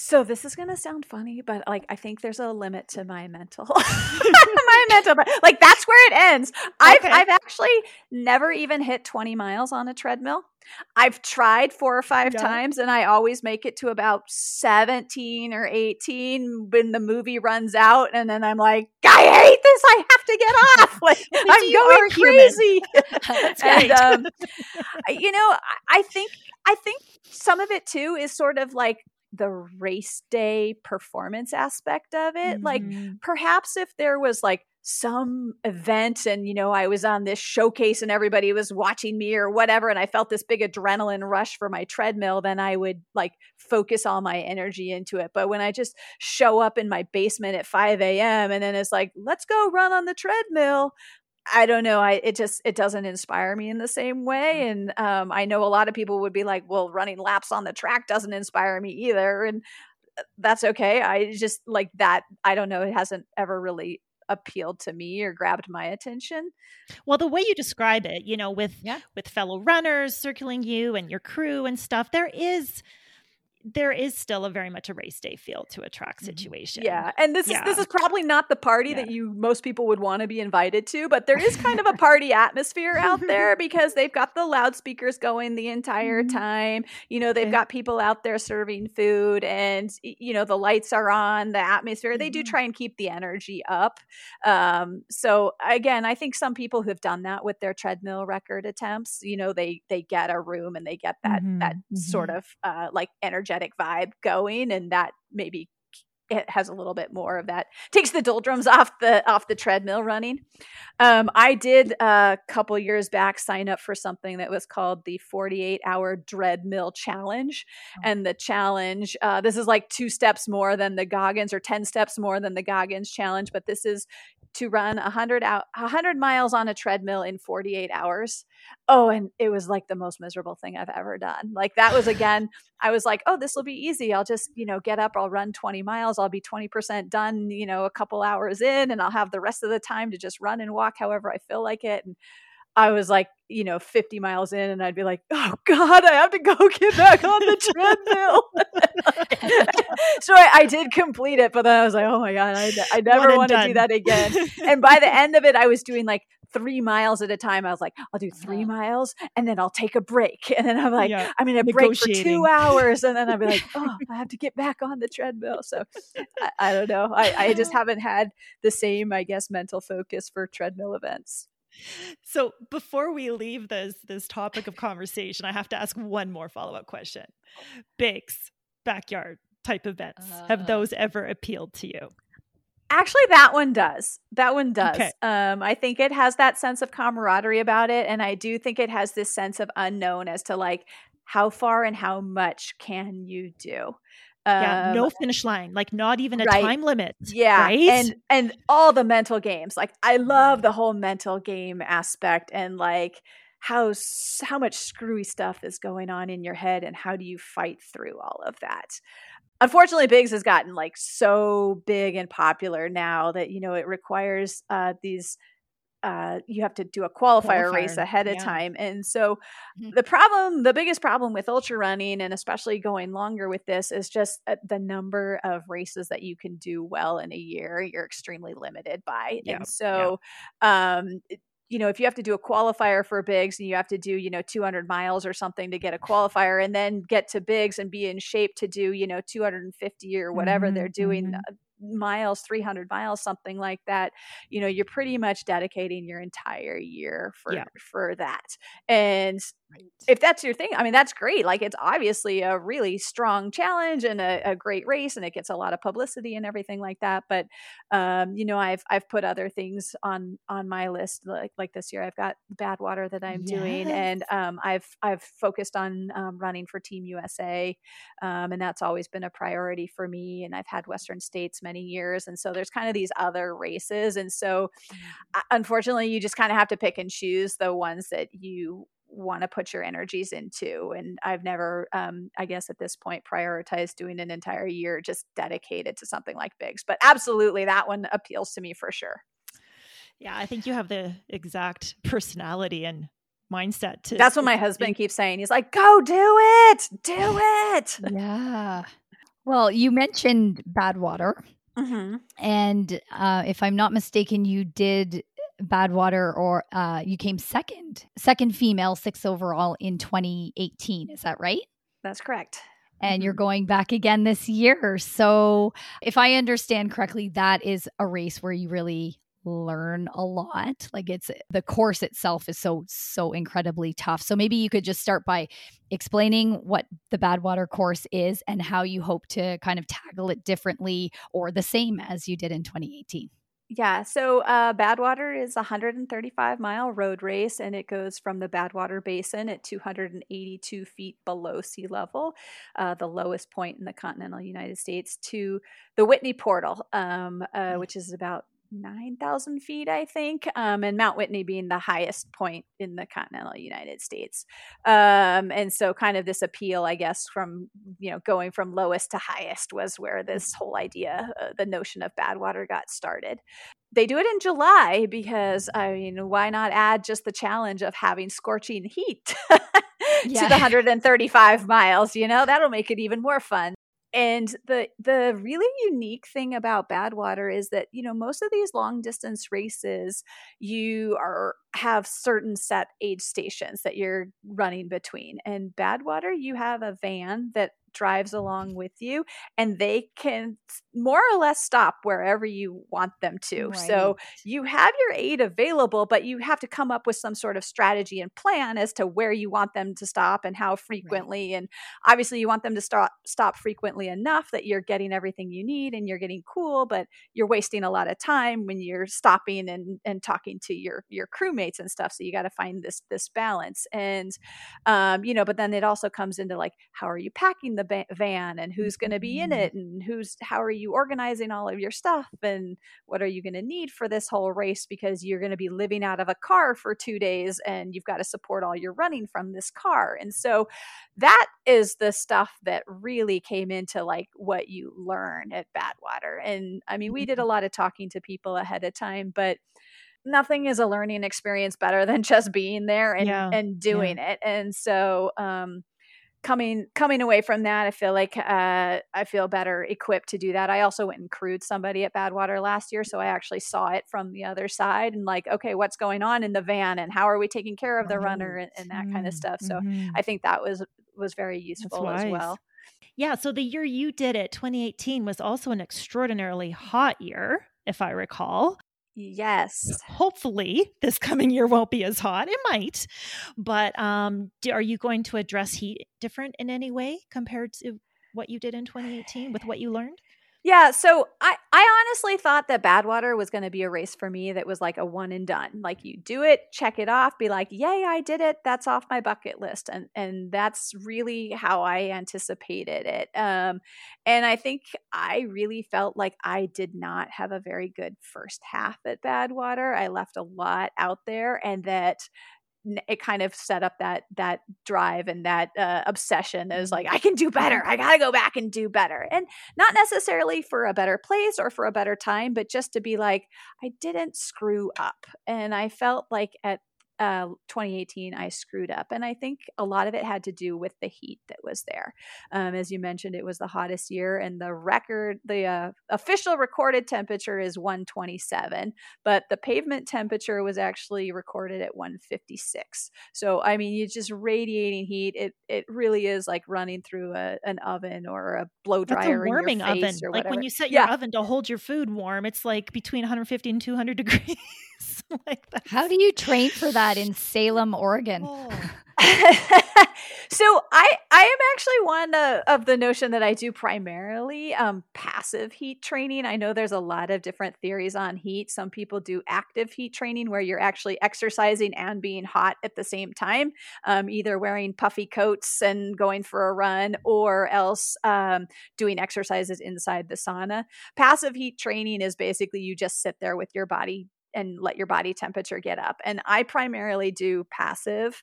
So this is gonna sound funny, but like I think there's a limit to my mental, my mental. Like that's where it ends. I've okay. I've actually never even hit 20 miles on a treadmill. I've tried four or five yeah. times, and I always make it to about 17 or 18 when the movie runs out, and then I'm like, I hate this. I have to get off. Like I'm going crazy. and um, you know, I think I think some of it too is sort of like the race day performance aspect of it. Mm-hmm. Like perhaps if there was like some event and you know I was on this showcase and everybody was watching me or whatever and I felt this big adrenaline rush for my treadmill then I would like focus all my energy into it but when I just show up in my basement at 5 a.m and then it's like let's go run on the treadmill I don't know. I it just it doesn't inspire me in the same way, mm. and um, I know a lot of people would be like, "Well, running laps on the track doesn't inspire me either," and uh, that's okay. I just like that. I don't know. It hasn't ever really appealed to me or grabbed my attention. Well, the way you describe it, you know, with yeah. with fellow runners circling you and your crew and stuff, there is there is still a very much a race day feel to a track mm-hmm. situation. Yeah. And this yeah. is this is probably not the party yeah. that you most people would want to be invited to, but there is kind of a party atmosphere out there because they've got the loudspeakers going the entire mm-hmm. time. You know, they've got people out there serving food and you know, the lights are on, the atmosphere. They do mm-hmm. try and keep the energy up. Um, so again, I think some people who've done that with their treadmill record attempts, you know, they they get a room and they get that mm-hmm. that sort of uh, like energetic energetic vibe going and that maybe it has a little bit more of that takes the doldrums off the off the treadmill running. Um, i did a couple years back sign up for something that was called the 48 hour treadmill challenge. Oh. and the challenge uh, this is like two steps more than the goggins or 10 steps more than the goggins challenge but this is to run 100 out 100 miles on a treadmill in 48 hours oh and it was like the most miserable thing i've ever done like that was again i was like oh this will be easy i'll just you know get up i'll run 20 miles i'll be 20% done you know a couple hours in and i'll have the rest of the time to just run and walk however i feel like it and I was like, you know, 50 miles in, and I'd be like, oh God, I have to go get back on the treadmill. so I, I, did complete it, but then I was like, oh my God, I, I never want to do that again. and by the end of it, I was doing like three miles at a time. I was like, I'll do 3 miles and then I'll take a break. And then I'm like, yeah, I'm going to break for two hours. And then I'll be like, oh, I have to get back on the treadmill. So I, I don't know. I, I just haven't had the same, I guess, mental focus for treadmill events. So before we leave this this topic of conversation, I have to ask one more follow-up question. Bigs, backyard type events, uh, have those ever appealed to you? Actually, that one does. That one does. Okay. Um, I think it has that sense of camaraderie about it, and I do think it has this sense of unknown as to like how far and how much can you do yeah, no um, finish line, like not even a right. time limit. Yeah, right? and and all the mental games. Like I love the whole mental game aspect and like how how much screwy stuff is going on in your head and how do you fight through all of that. Unfortunately, Bigs has gotten like so big and popular now that you know it requires uh, these uh, you have to do a qualifier, qualifier. race ahead yeah. of time. And so mm-hmm. the problem, the biggest problem with ultra running and especially going longer with this is just uh, the number of races that you can do well in a year. You're extremely limited by. Yeah. And so, yeah. um, you know, if you have to do a qualifier for bigs and you have to do, you know, 200 miles or something to get a qualifier and then get to bigs and be in shape to do, you know, 250 or whatever mm-hmm, they're doing, mm-hmm. miles 300 miles something like that you know you're pretty much dedicating your entire year for yeah. for that and. If that's your thing i mean that's great like it's obviously a really strong challenge and a, a, great race and it gets a lot of publicity and everything like that but um, you know i've i've put other things on on my list like like this year i've got badwater that i'm yes. doing and um, i've i've focused on um, running for team usa um, and that's always been a priority for me and i've had western states many years and so there's kind of these other races and so mm. unfortunately you just kind of have to pick and choose the ones that you want to put your energies into and i've never um, i guess at this point prioritized doing an entire year just dedicated to something like bigs but absolutely that one appeals to me for sure. Yeah i think you have the exact personality and mindset to that's what my husband keeps saying he's like go do it do it! Yeah. Well you mentioned badwater. Mm-hmm. and uh, if i'm not mistaken you did Badwater, or uh, you came second, second female, six overall in 2018. Is that right? That's correct. And you're mm-hmm. going back again this year. So, if I understand correctly, that is a race where you really learn a lot. Like it's the course itself is so so incredibly tough. So maybe you could just start by explaining what the Badwater course is and how you hope to kind of tackle it differently or the same as you did in 2018. Yeah, so uh, Badwater is a 135 mile road race, and it goes from the Badwater Basin at 282 feet below sea level, uh, the lowest point in the continental United States, to the Whitney Portal, um, uh, which is about 9,000 feet, I think, um, and Mount Whitney being the highest point in the continental United States. Um, and so, kind of this appeal, I guess, from you know going from lowest to highest was where this whole idea, uh, the notion of Badwater, got started. They do it in July because I mean, why not add just the challenge of having scorching heat yeah. to the 135 miles? You know, that'll make it even more fun and the the really unique thing about badwater is that you know most of these long distance races you are have certain set aid stations that you're running between. And badwater you have a van that drives along with you and they can more or less stop wherever you want them to. Right. So you have your aid available, but you have to come up with some sort of strategy and plan as to where you want them to stop and how frequently. Right. And obviously, you want them to stop stop frequently enough that you're getting everything you need and you're getting cool, but you're wasting a lot of time when you're stopping and and talking to your your crewmates and stuff. So you got to find this this balance. And um, you know, but then it also comes into like how are you packing the ba- van and who's going to be in mm-hmm. it and who's how are you organizing all of your stuff and what are you going to need for this whole race because you're going to be living out of a car for 2 days and you've got to support all your running from this car. And so that is the stuff that really came into like what you learn at Badwater. And I mean, we did a mm-hmm. lot of talking to people ahead of time, but nothing is a learning experience better than just being there and, yeah. and doing yeah. it. And so, um, coming coming away from that i feel like uh, i feel better equipped to do that. I also went and crewed somebody at badwater last year so i actually saw it from the other side and like okay what's going on in the van and how are we taking care of the runner? And, and that kind of stuff. So mm-hmm. i think that was was very useful as well. Yeah so the year you did it 2018 was also an extraordinarily hot year if i recall Yes. Hopefully, this coming year won't be as hot. It might, but um, are you going to address heat different in any way compared to what you did in 2018 with what you learned? Yeah, so I I honestly thought that Badwater was going to be a race for me that was like a one and done. Like you do it, check it off, be like, "Yay, I did it. That's off my bucket list." And and that's really how I anticipated it. Um and I think I really felt like I did not have a very good first half at Badwater. I left a lot out there and that it kind of set up that that drive and that uh, obsession as like I can do better. I got to go back and do better. And not necessarily for a better place or for a better time, but just to be like I didn't screw up. And I felt like at uh, 2018 I screwed up, and I think a lot of it had to do with the heat that was there. Um, as you mentioned, it was the hottest year, and the record, the uh, official recorded temperature is 127, but the pavement temperature was actually recorded at 156. So I mean, you just radiating heat. It it really is like running through a, an oven or a blow dryer. That's a warming oven. like when you set your yeah. oven to hold your food warm, it's like between 150 and 200 degrees. like How do you train for that in Salem, Oregon? Oh. so I I am actually one uh, of the notion that I do primarily um, passive heat training. I know there's a lot of different theories on heat. Some people do active heat training where you're actually exercising and being hot at the same time, um, either wearing puffy coats and going for a run, or else um, doing exercises inside the sauna. Passive heat training is basically you just sit there with your body and let your body temperature get up. And I primarily do passive.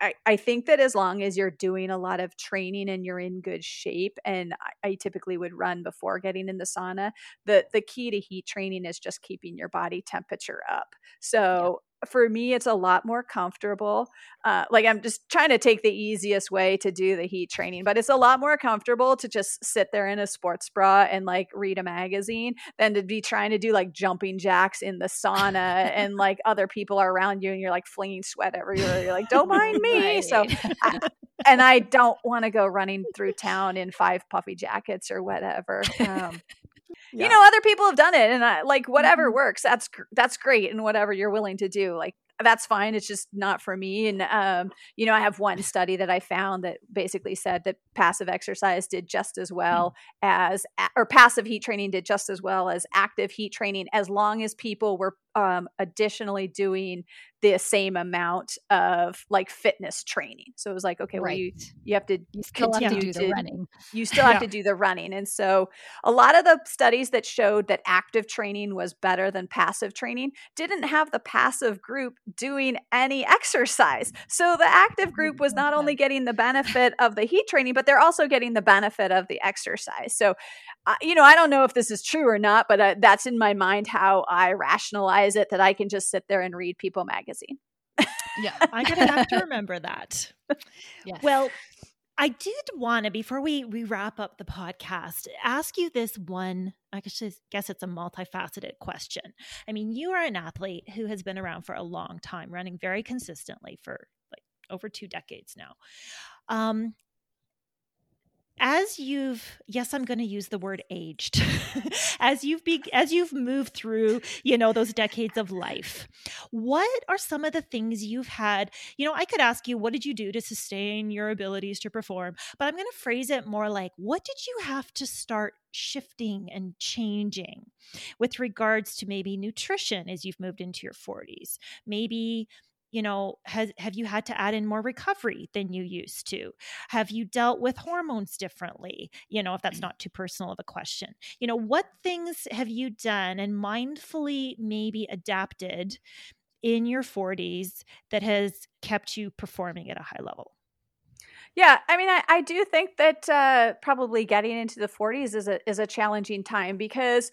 I, I think that as long as you're doing a lot of training and you're in good shape, and I, I typically would run before getting in the sauna, the the key to heat training is just keeping your body temperature up. So for me it's a lot more comfortable uh, like i'm just trying to take the easiest way to do the heat training but it's a lot more comfortable to just sit there in a sports bra and like read a magazine than to be trying to do like jumping jacks in the sauna and like other people are around you and you're like flinging sweat everywhere you're like don't mind me right. so I, and i don't want to go running through town in five puffy jackets or whatever um, yeah. you know other people have done it and I, like whatever mm-hmm. works that's that's great and whatever you're willing to do like that's fine it's just not for me and um, you know i have one study that i found that basically said that passive exercise did just as well as or passive heat training did just as well as active heat training as long as people were um, additionally doing the same amount of like fitness training. So it was like, okay, right. well, you you have to you still have to do the running. You still have yeah. to do the running, and so a lot of the studies that showed that active training was better than passive training didn't have the passive group doing any exercise. So the active group was not only getting the benefit of the heat training, but they're also getting the benefit of the exercise. So, uh, you know, I don't know if this is true or not, but uh, that's in my mind how I rationalize it that I can just sit there and read People magazine. yeah, I'm gonna have to remember that. Yes. Well, I did want to before we we wrap up the podcast ask you this one. I guess it's a multifaceted question. I mean, you are an athlete who has been around for a long time, running very consistently for like over two decades now. Um, as you've yes i'm going to use the word aged as you've be, as you've moved through you know those decades of life what are some of the things you've had you know i could ask you what did you do to sustain your abilities to perform? But i'm going to phrase it more like what did you have to start shifting and changing with regards to maybe nutrition as you've moved into your 40s maybe you know has have you had to add in more recovery than you used to? Have you dealt with hormones differently? You know if that's not too personal of a question. You know what things have you done and mindfully maybe adapted in your 40s that has kept you performing at a high level? Yeah, I mean, I, I do think that uh, probably getting into the 40s is a is a challenging time because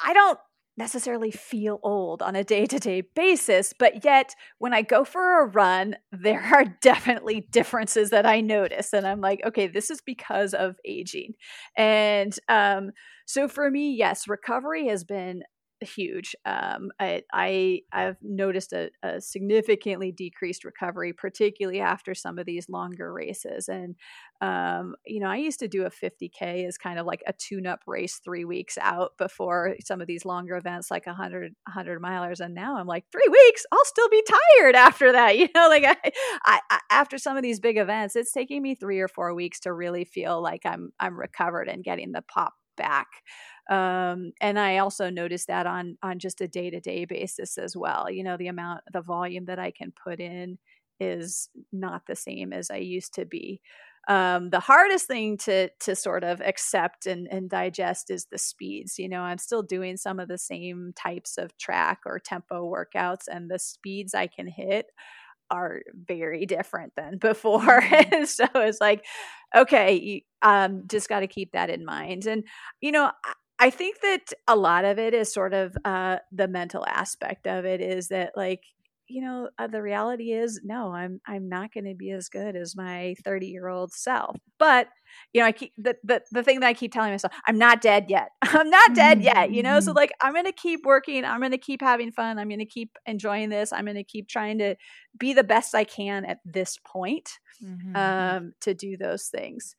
I don't necessarily feel old on a day to day basis, but yet when I go for a run, there are definitely differences that I notice. And I'm like, okay, this is because of aging. And um, so for me, yes, recovery has been huge. Um, I, I have noticed a, a, significantly decreased recovery, particularly after some of these longer races. And um, you know, I used to do a 50k as kind of like a tune-up race three weeks out before some of these longer events, like 100 100 milers. And now I'm like, three weeks, I'll still be tired after that. You know, like I, I, I after some of these big events, it's taking me three or four weeks to really feel like I'm I'm recovered and getting the pop back um, and i also noticed that on on just a day-to-day basis as well you know the amount the volume that i can put in is not the same as i used to be. Um, the hardest thing to to sort of accept and, and digest is the speeds you know i'm still doing some of the same types of track or tempo workouts and the speeds i can hit are very different than before. Mm-hmm. so it's like, okay, you um, just got to keep that in mind. And, you know, I think that a lot of it is sort of uh, the mental aspect of it is that, like, you know, uh, the reality is no, I'm I'm not going to be as good as my 30 year old self. But you know, I keep the, the the thing that I keep telling myself, I'm not dead yet. I'm not dead yet. You know, so mm-hmm. like I'm going to keep working. I'm going to keep having fun. I'm going to keep enjoying this. I'm going to keep trying to be the best I can at this point mm-hmm. um, to do those things.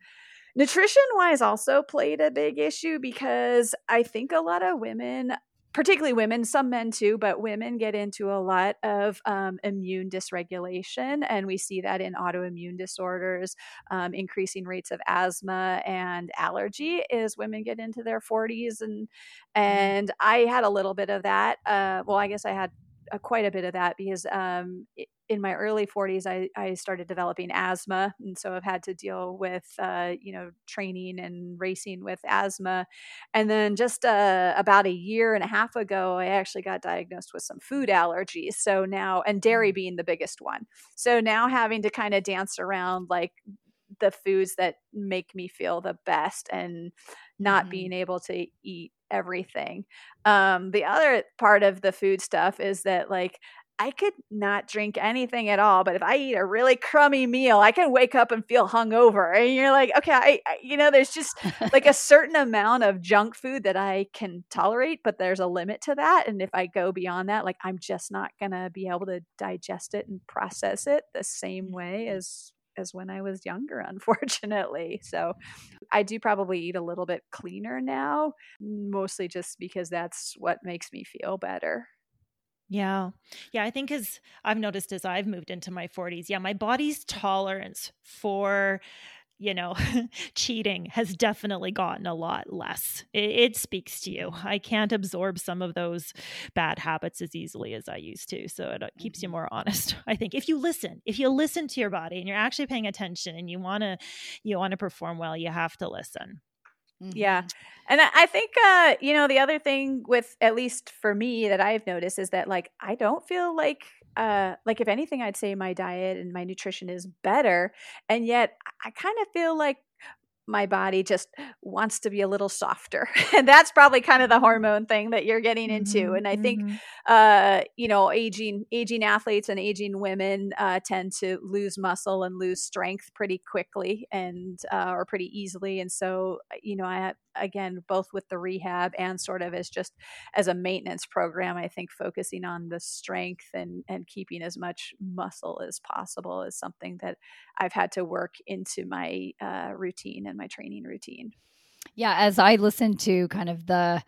Nutrition wise also played a big issue because I think a lot of women particularly women, some men too, but women get into a lot of um, immune dysregulation. And we see that in autoimmune disorders, um, increasing rates of asthma and allergy as women get into their 40s. And, mm-hmm. and I had a little bit of that. Uh, well, I guess I had uh, quite a bit of that because um, in my early 40s I, I started developing asthma and so i've had to deal with uh, you know training and racing with asthma and then just uh, about a year and a half ago i actually got diagnosed with some food allergies so now and dairy mm. being the biggest one so now having to kind of dance around like the foods that make me feel the best and not mm-hmm. being able to eat everything. Um, the other part of the food stuff is that like I could not drink anything at all, but if I eat a really crummy meal, I can wake up and feel hungover. And you're like, okay, I, I, you know, there's just like a certain amount of junk food that I can tolerate, but there's a limit to that. And if I go beyond that, like I'm just not gonna be able to digest it and process it the same way mm-hmm. as as when I was younger, unfortunately. So I do probably eat a little bit cleaner now, mostly just because that's what makes me feel better. Yeah. Yeah. I think as I've noticed as I've moved into my 40s, yeah, my body's tolerance for, you know, cheating has definitely gotten a lot less. It, it, speaks to you. I can't absorb some of those bad habits as easily as I used to. So it uh, keeps you mm-hmm. more honest. I think if you listen, if you listen to your body and you're actually paying attention and you want to, you want to perform well, you have to listen. Mm-hmm. Yeah. And I think, uh, you know, the other thing with, at least for me, that I've noticed is that, like, I don't feel like, uh, like, if anything, I'd say my diet and my nutrition is better. And yet I kind of feel like my body just wants to be a little softer and that's probably kind of the mm-hmm. hormone thing that you're getting into mm-hmm, and i think mm-hmm. uh, you know aging aging athletes and aging women uh, tend to lose muscle and lose strength pretty quickly and uh, or pretty easily and so you know i again both with the rehab and sort of as just as a maintenance program i think focusing on the strength and and keeping as much muscle as possible is something that i've had to work into my uh, routine and my training routine. Yeah as i listen to kind of the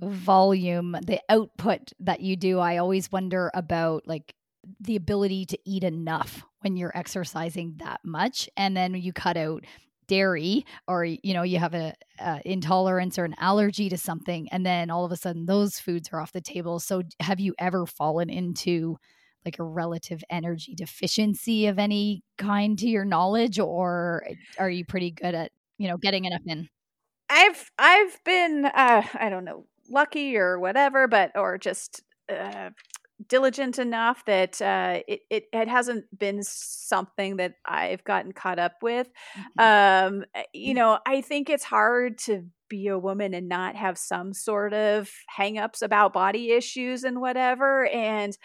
volume the output that you do i always wonder about like the ability to eat enough when you're exercising that much. And then you cut out dairy or you know you have a, a, intolerance or an allergy to something and then all of a sudden those foods are off the table. So have you ever fallen into like a relative energy deficiency of any kind to your knowledge or eh, are you pretty good at you know getting enough in i've i've been uh i don't know lucky or whatever but or just uh diligent enough that uh, it, it, it hasn't been something that I've gotten caught up with. Mm-hmm. Um, eh, you know, I think it's hard to be a woman and not have some sort of hangups about body issues and whatever. And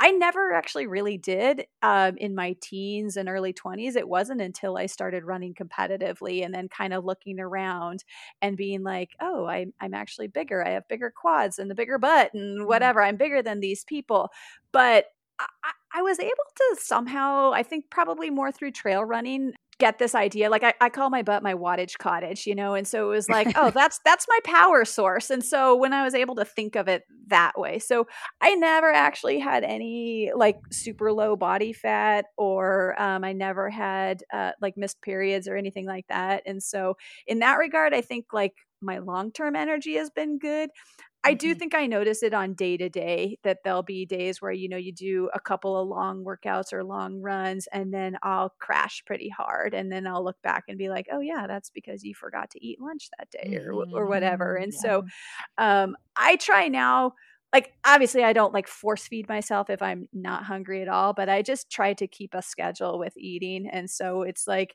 I never actually really did um, in my teens and early 20s. It wasn't until I started running competitively and then kind of looking around and being like, oh, I, I'm actually bigger. I have bigger quads and the bigger butt and mm-hmm. whatever. I'm bigger than these people. But I, I was able to somehow, I think probably more through trail running, get this idea like I, I call my butt my wattage cottage you know and so it was like oh that's that's my power source. And so when i was able to think of it that way so i never actually had any like super low body fat or um, i never had uh, like missed periods or anything like that and so in that regard i think like my long-term energy has been good I do mm-hmm. think I notice it on day to day that there'll be days where, you know, you do a couple of long workouts or long runs and then I'll crash pretty hard. And then I'll look back and be like, oh, yeah, that's because you forgot to eat lunch that day or, mm-hmm. or whatever. And yeah. so um, I try now like obviously I don't like force feed myself if I'm not hungry at all, but I just try to keep a schedule with eating. And so it's like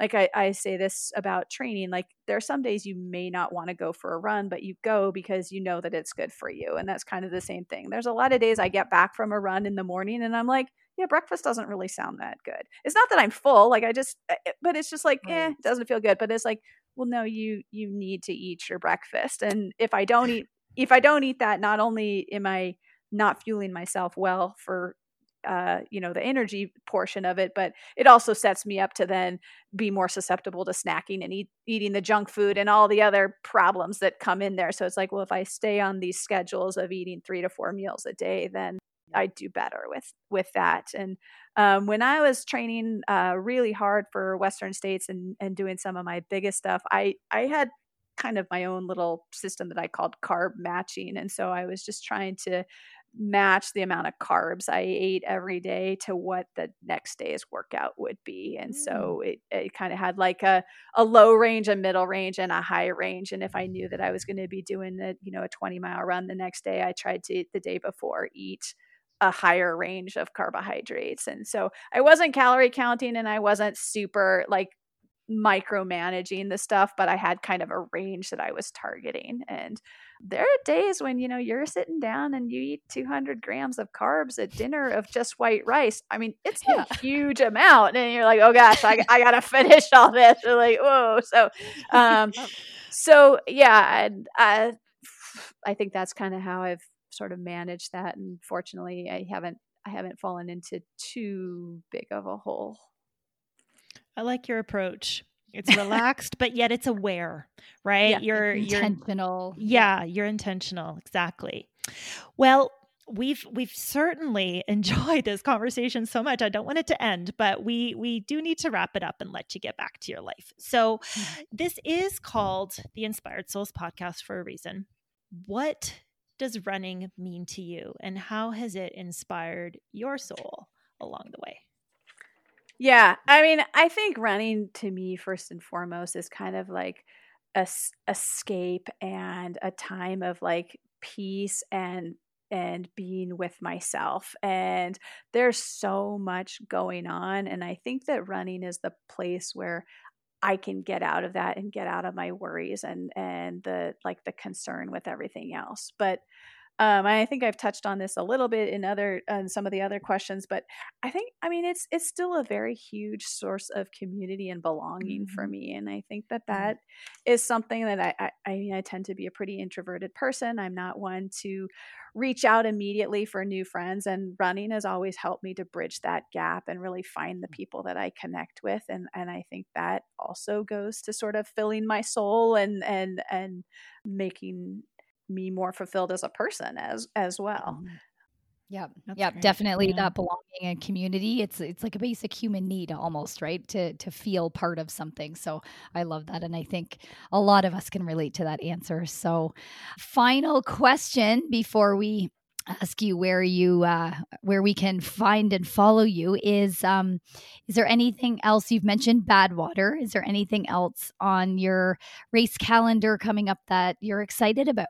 like I, I say this about training, like there are some days you may not want to go for a run, but you go because you know that it's good for you. And that's kind of the same thing. There's a lot of days I get back from a run in the morning and I'm like, yeah, breakfast doesn't really sound that good. It's not that I'm full, like I just, eh, eh, but it's just like, eh, eh, it doesn't feel good. But it's like, well, no, you you need to eat your breakfast, and if I don't eat, if I don't eat that, not only am I not fueling myself well for uh, you know the energy portion of it but it also sets me up to then be more susceptible to snacking and eat, eating the junk food and all the other problems that come in there so it's like well if i stay on these schedules of eating three to four meals a day then I do better with with that. And um, when I was training uh, really hard for Western States and and doing some of my biggest stuff, I I had kind of my own little system that I called carb matching, and so I was just trying to match the amount of carbs I ate every day to what the next day's workout would be. And mm. so it, it kind of had like a, a low range, a middle range, and a high range. And if I knew that I was going to be doing a, you know, a 20 mile run the next day, I tried to the day before eat a higher range of carbohydrates. And so I wasn't calorie counting and I wasn't super like micromanaging the stuff, but I had kind of a range that I was targeting. And there are days when, you know, you're sitting down and you eat 200 grams of carbs at dinner of just white rice. I mean, it's yeah. a huge amount. And you're like, oh gosh, I, I got to finish all this. You're like, whoa. So, um, so yeah, and I, I think that's kind of how I've sort of managed that. And fortunately, I haven't I haven't fallen into too big of a hole. I like your approach. It's relaxed, but yet it's aware, right? Yeah, you're intentional. You're, yeah, you're intentional. Exactly. Well, we've we've certainly enjoyed this conversation so much. I don't want it to end, but we we do need to wrap it up and let you get back to your life. So, mm-hmm. this is called the Inspired Souls podcast for a reason. What does running mean to you and how has it inspired your soul along the way? Yeah, I mean, I think running to me first and foremost is kind of like a s- escape and a time of like peace and and being with myself and there's so much going on and i think that running is the place where I can get out of that and get out of my worries and and the like the concern with everything else. But um, I think I've touched on this a little bit in other uh, some of the other questions, but I think I mean it's it's still a very huge source of community and belonging mm-hmm. for me, and I think that mm-hmm. that mm-hmm. is something that I, I I mean I tend to be a pretty introverted person. I'm not one to reach out immediately for new friends, and running has always helped me to bridge that gap and really find the people that I connect with, and and I think that also goes to sort of filling my soul and and and making me more fulfilled as a person as as well. Yeah, yeah, definitely yeah. that belonging and community. It's it's like a basic human need almost, right? To to feel part of something. So I love that, and I think a lot of us can relate to that answer. So, final question before we ask you where you uh, where we can find and follow you is um, is there anything else you've mentioned badwater is there anything else on your race calendar coming up that you're excited about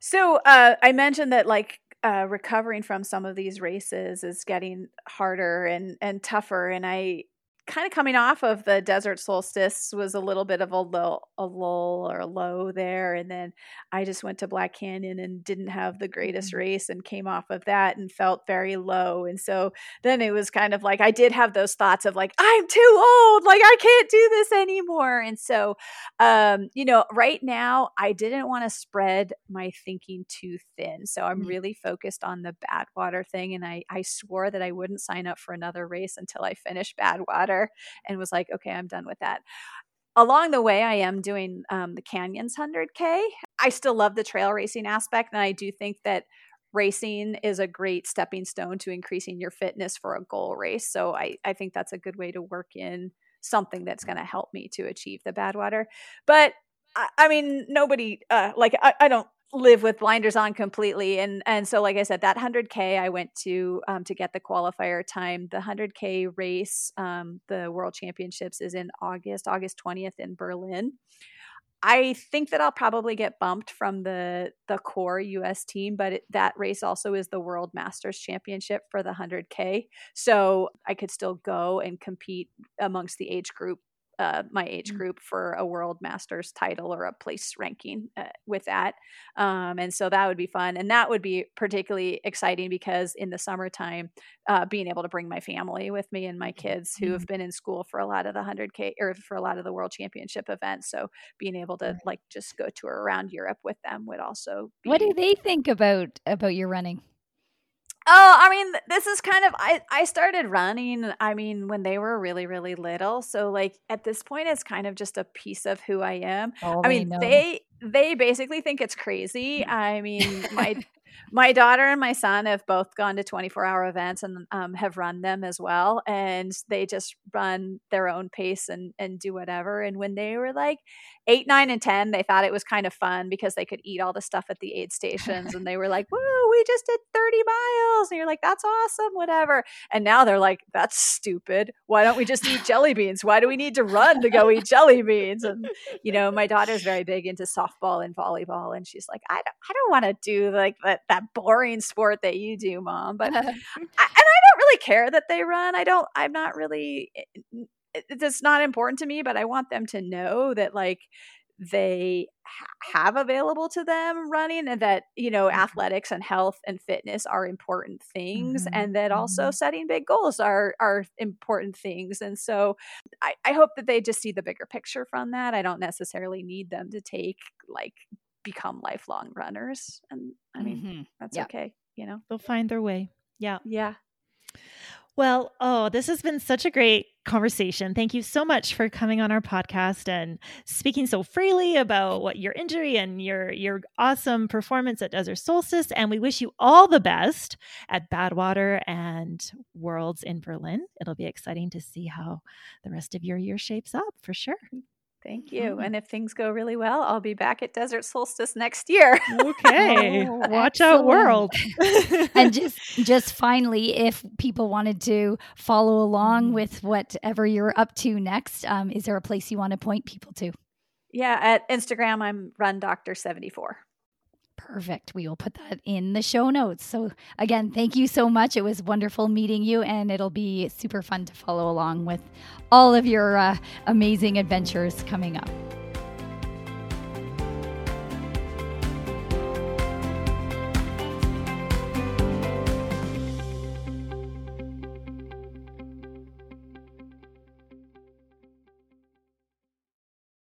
so uh, I mentioned that like uh, recovering from some of these races is getting harder and and tougher, and I kind of coming off of the desert solstice was a little bit of a lull, a lull or a low there. And then I just went to Black Canyon and didn't have the greatest mm-hmm. race and came off of that and felt very low. And so then it was kind of like I did have those thoughts of like, I'm too old, like I can't do this anymore. And so, um, you know, right now I didn't want to spread my thinking too thin. So I'm mm-hmm. really focused on the Badwater thing. And I, I swore that I wouldn't sign up for another race until I finished Badwater and was like, okay, I'm done with that along the way, I am doing um, the Canyons 100K. I still love the trail racing aspect, and I do think that racing is a great stepping stone to increasing your fitness for a goal race. So I, I think that's a good way to work in something that's going to help me to achieve the Badwater. But I, I mean, nobody, uh, like, I, I don't live with blinders on completely and and so like i said that 100k i went to um, to get the qualifier time the 100k race um, the world championships is in august august 20th in berlin I think that I'll probably get bumped from the the core US team, but it, that race also is the World Masters Championship for the 100K. So I could still go and compete amongst the age group uh, my age Mm. group for a world masters title or a place ranking uh, with that. Um, and so that would be fun. And that would be particularly exciting because in the summertime uh, being able to bring my family with me and my kids who have been in school for a lot of the 100k or for a lot of the world championship events. So being able to like just go tour around europe with them would also be What do they think about about your running? Oh, I mean, this is kind of I I started running. I mean, when they were really really little. So like at this point, it's kind of just a piece of who I am. Oh, I mean, they they basically think it's crazy. I mean, my my daughter and my son have both gone to 24 hour events and um, have run them as well and they just run their own pace and and do whatever and when they were like 8 9 and 10 they thought it was kind of fun because they could eat all the stuff at the aid stations and they were like whoa we just did 30 miles and you're like that's awesome whatever and now they're like that's stupid. Why don't we just eat jelly beans? Why do we need to run to go eat jelly beans? And you know my daughter's very big into softball and volleyball and she's like i don't, I don't want to do like that, that boring sport that you do mom but I, and i don't really care that they run. I don't i'm not really it- it's not important to me but i want them to know that like they ha- have available to them running and that you know athletics and health and fitness are important things Mhm, and that also mhm. setting big goals are are important things. And so I, I hope that they just see the bigger picture from that. I don't necessarily need them to take like become lifelong runners and i mean Mhm. that's Yeah. okay you know They'll find their way. Yeah. yeah Well, oh, this has been such a great conversation. Thank you so much for coming on our podcast and speaking so freely about what your injury and your your awesome performance at Desert Solstice. And we wish you all the best at Badwater and Worlds in Berlin. It'll be exciting to see how the rest of your year shapes up for sure. Thank you Mhm. and if things go really well i'll be back at desert solstice next year Okay. Oh, Watch out, world. and just just finally if people wanted to follow along Mhm. with whatever you're up to next um, is there a place you want to point people to yeah at instagram i'm run doctor 74 perfect. We will put that in the show notes. So again thank you so much. It was wonderful meeting you and it'll be super fun to follow along with all of your uh, amazing adventures coming up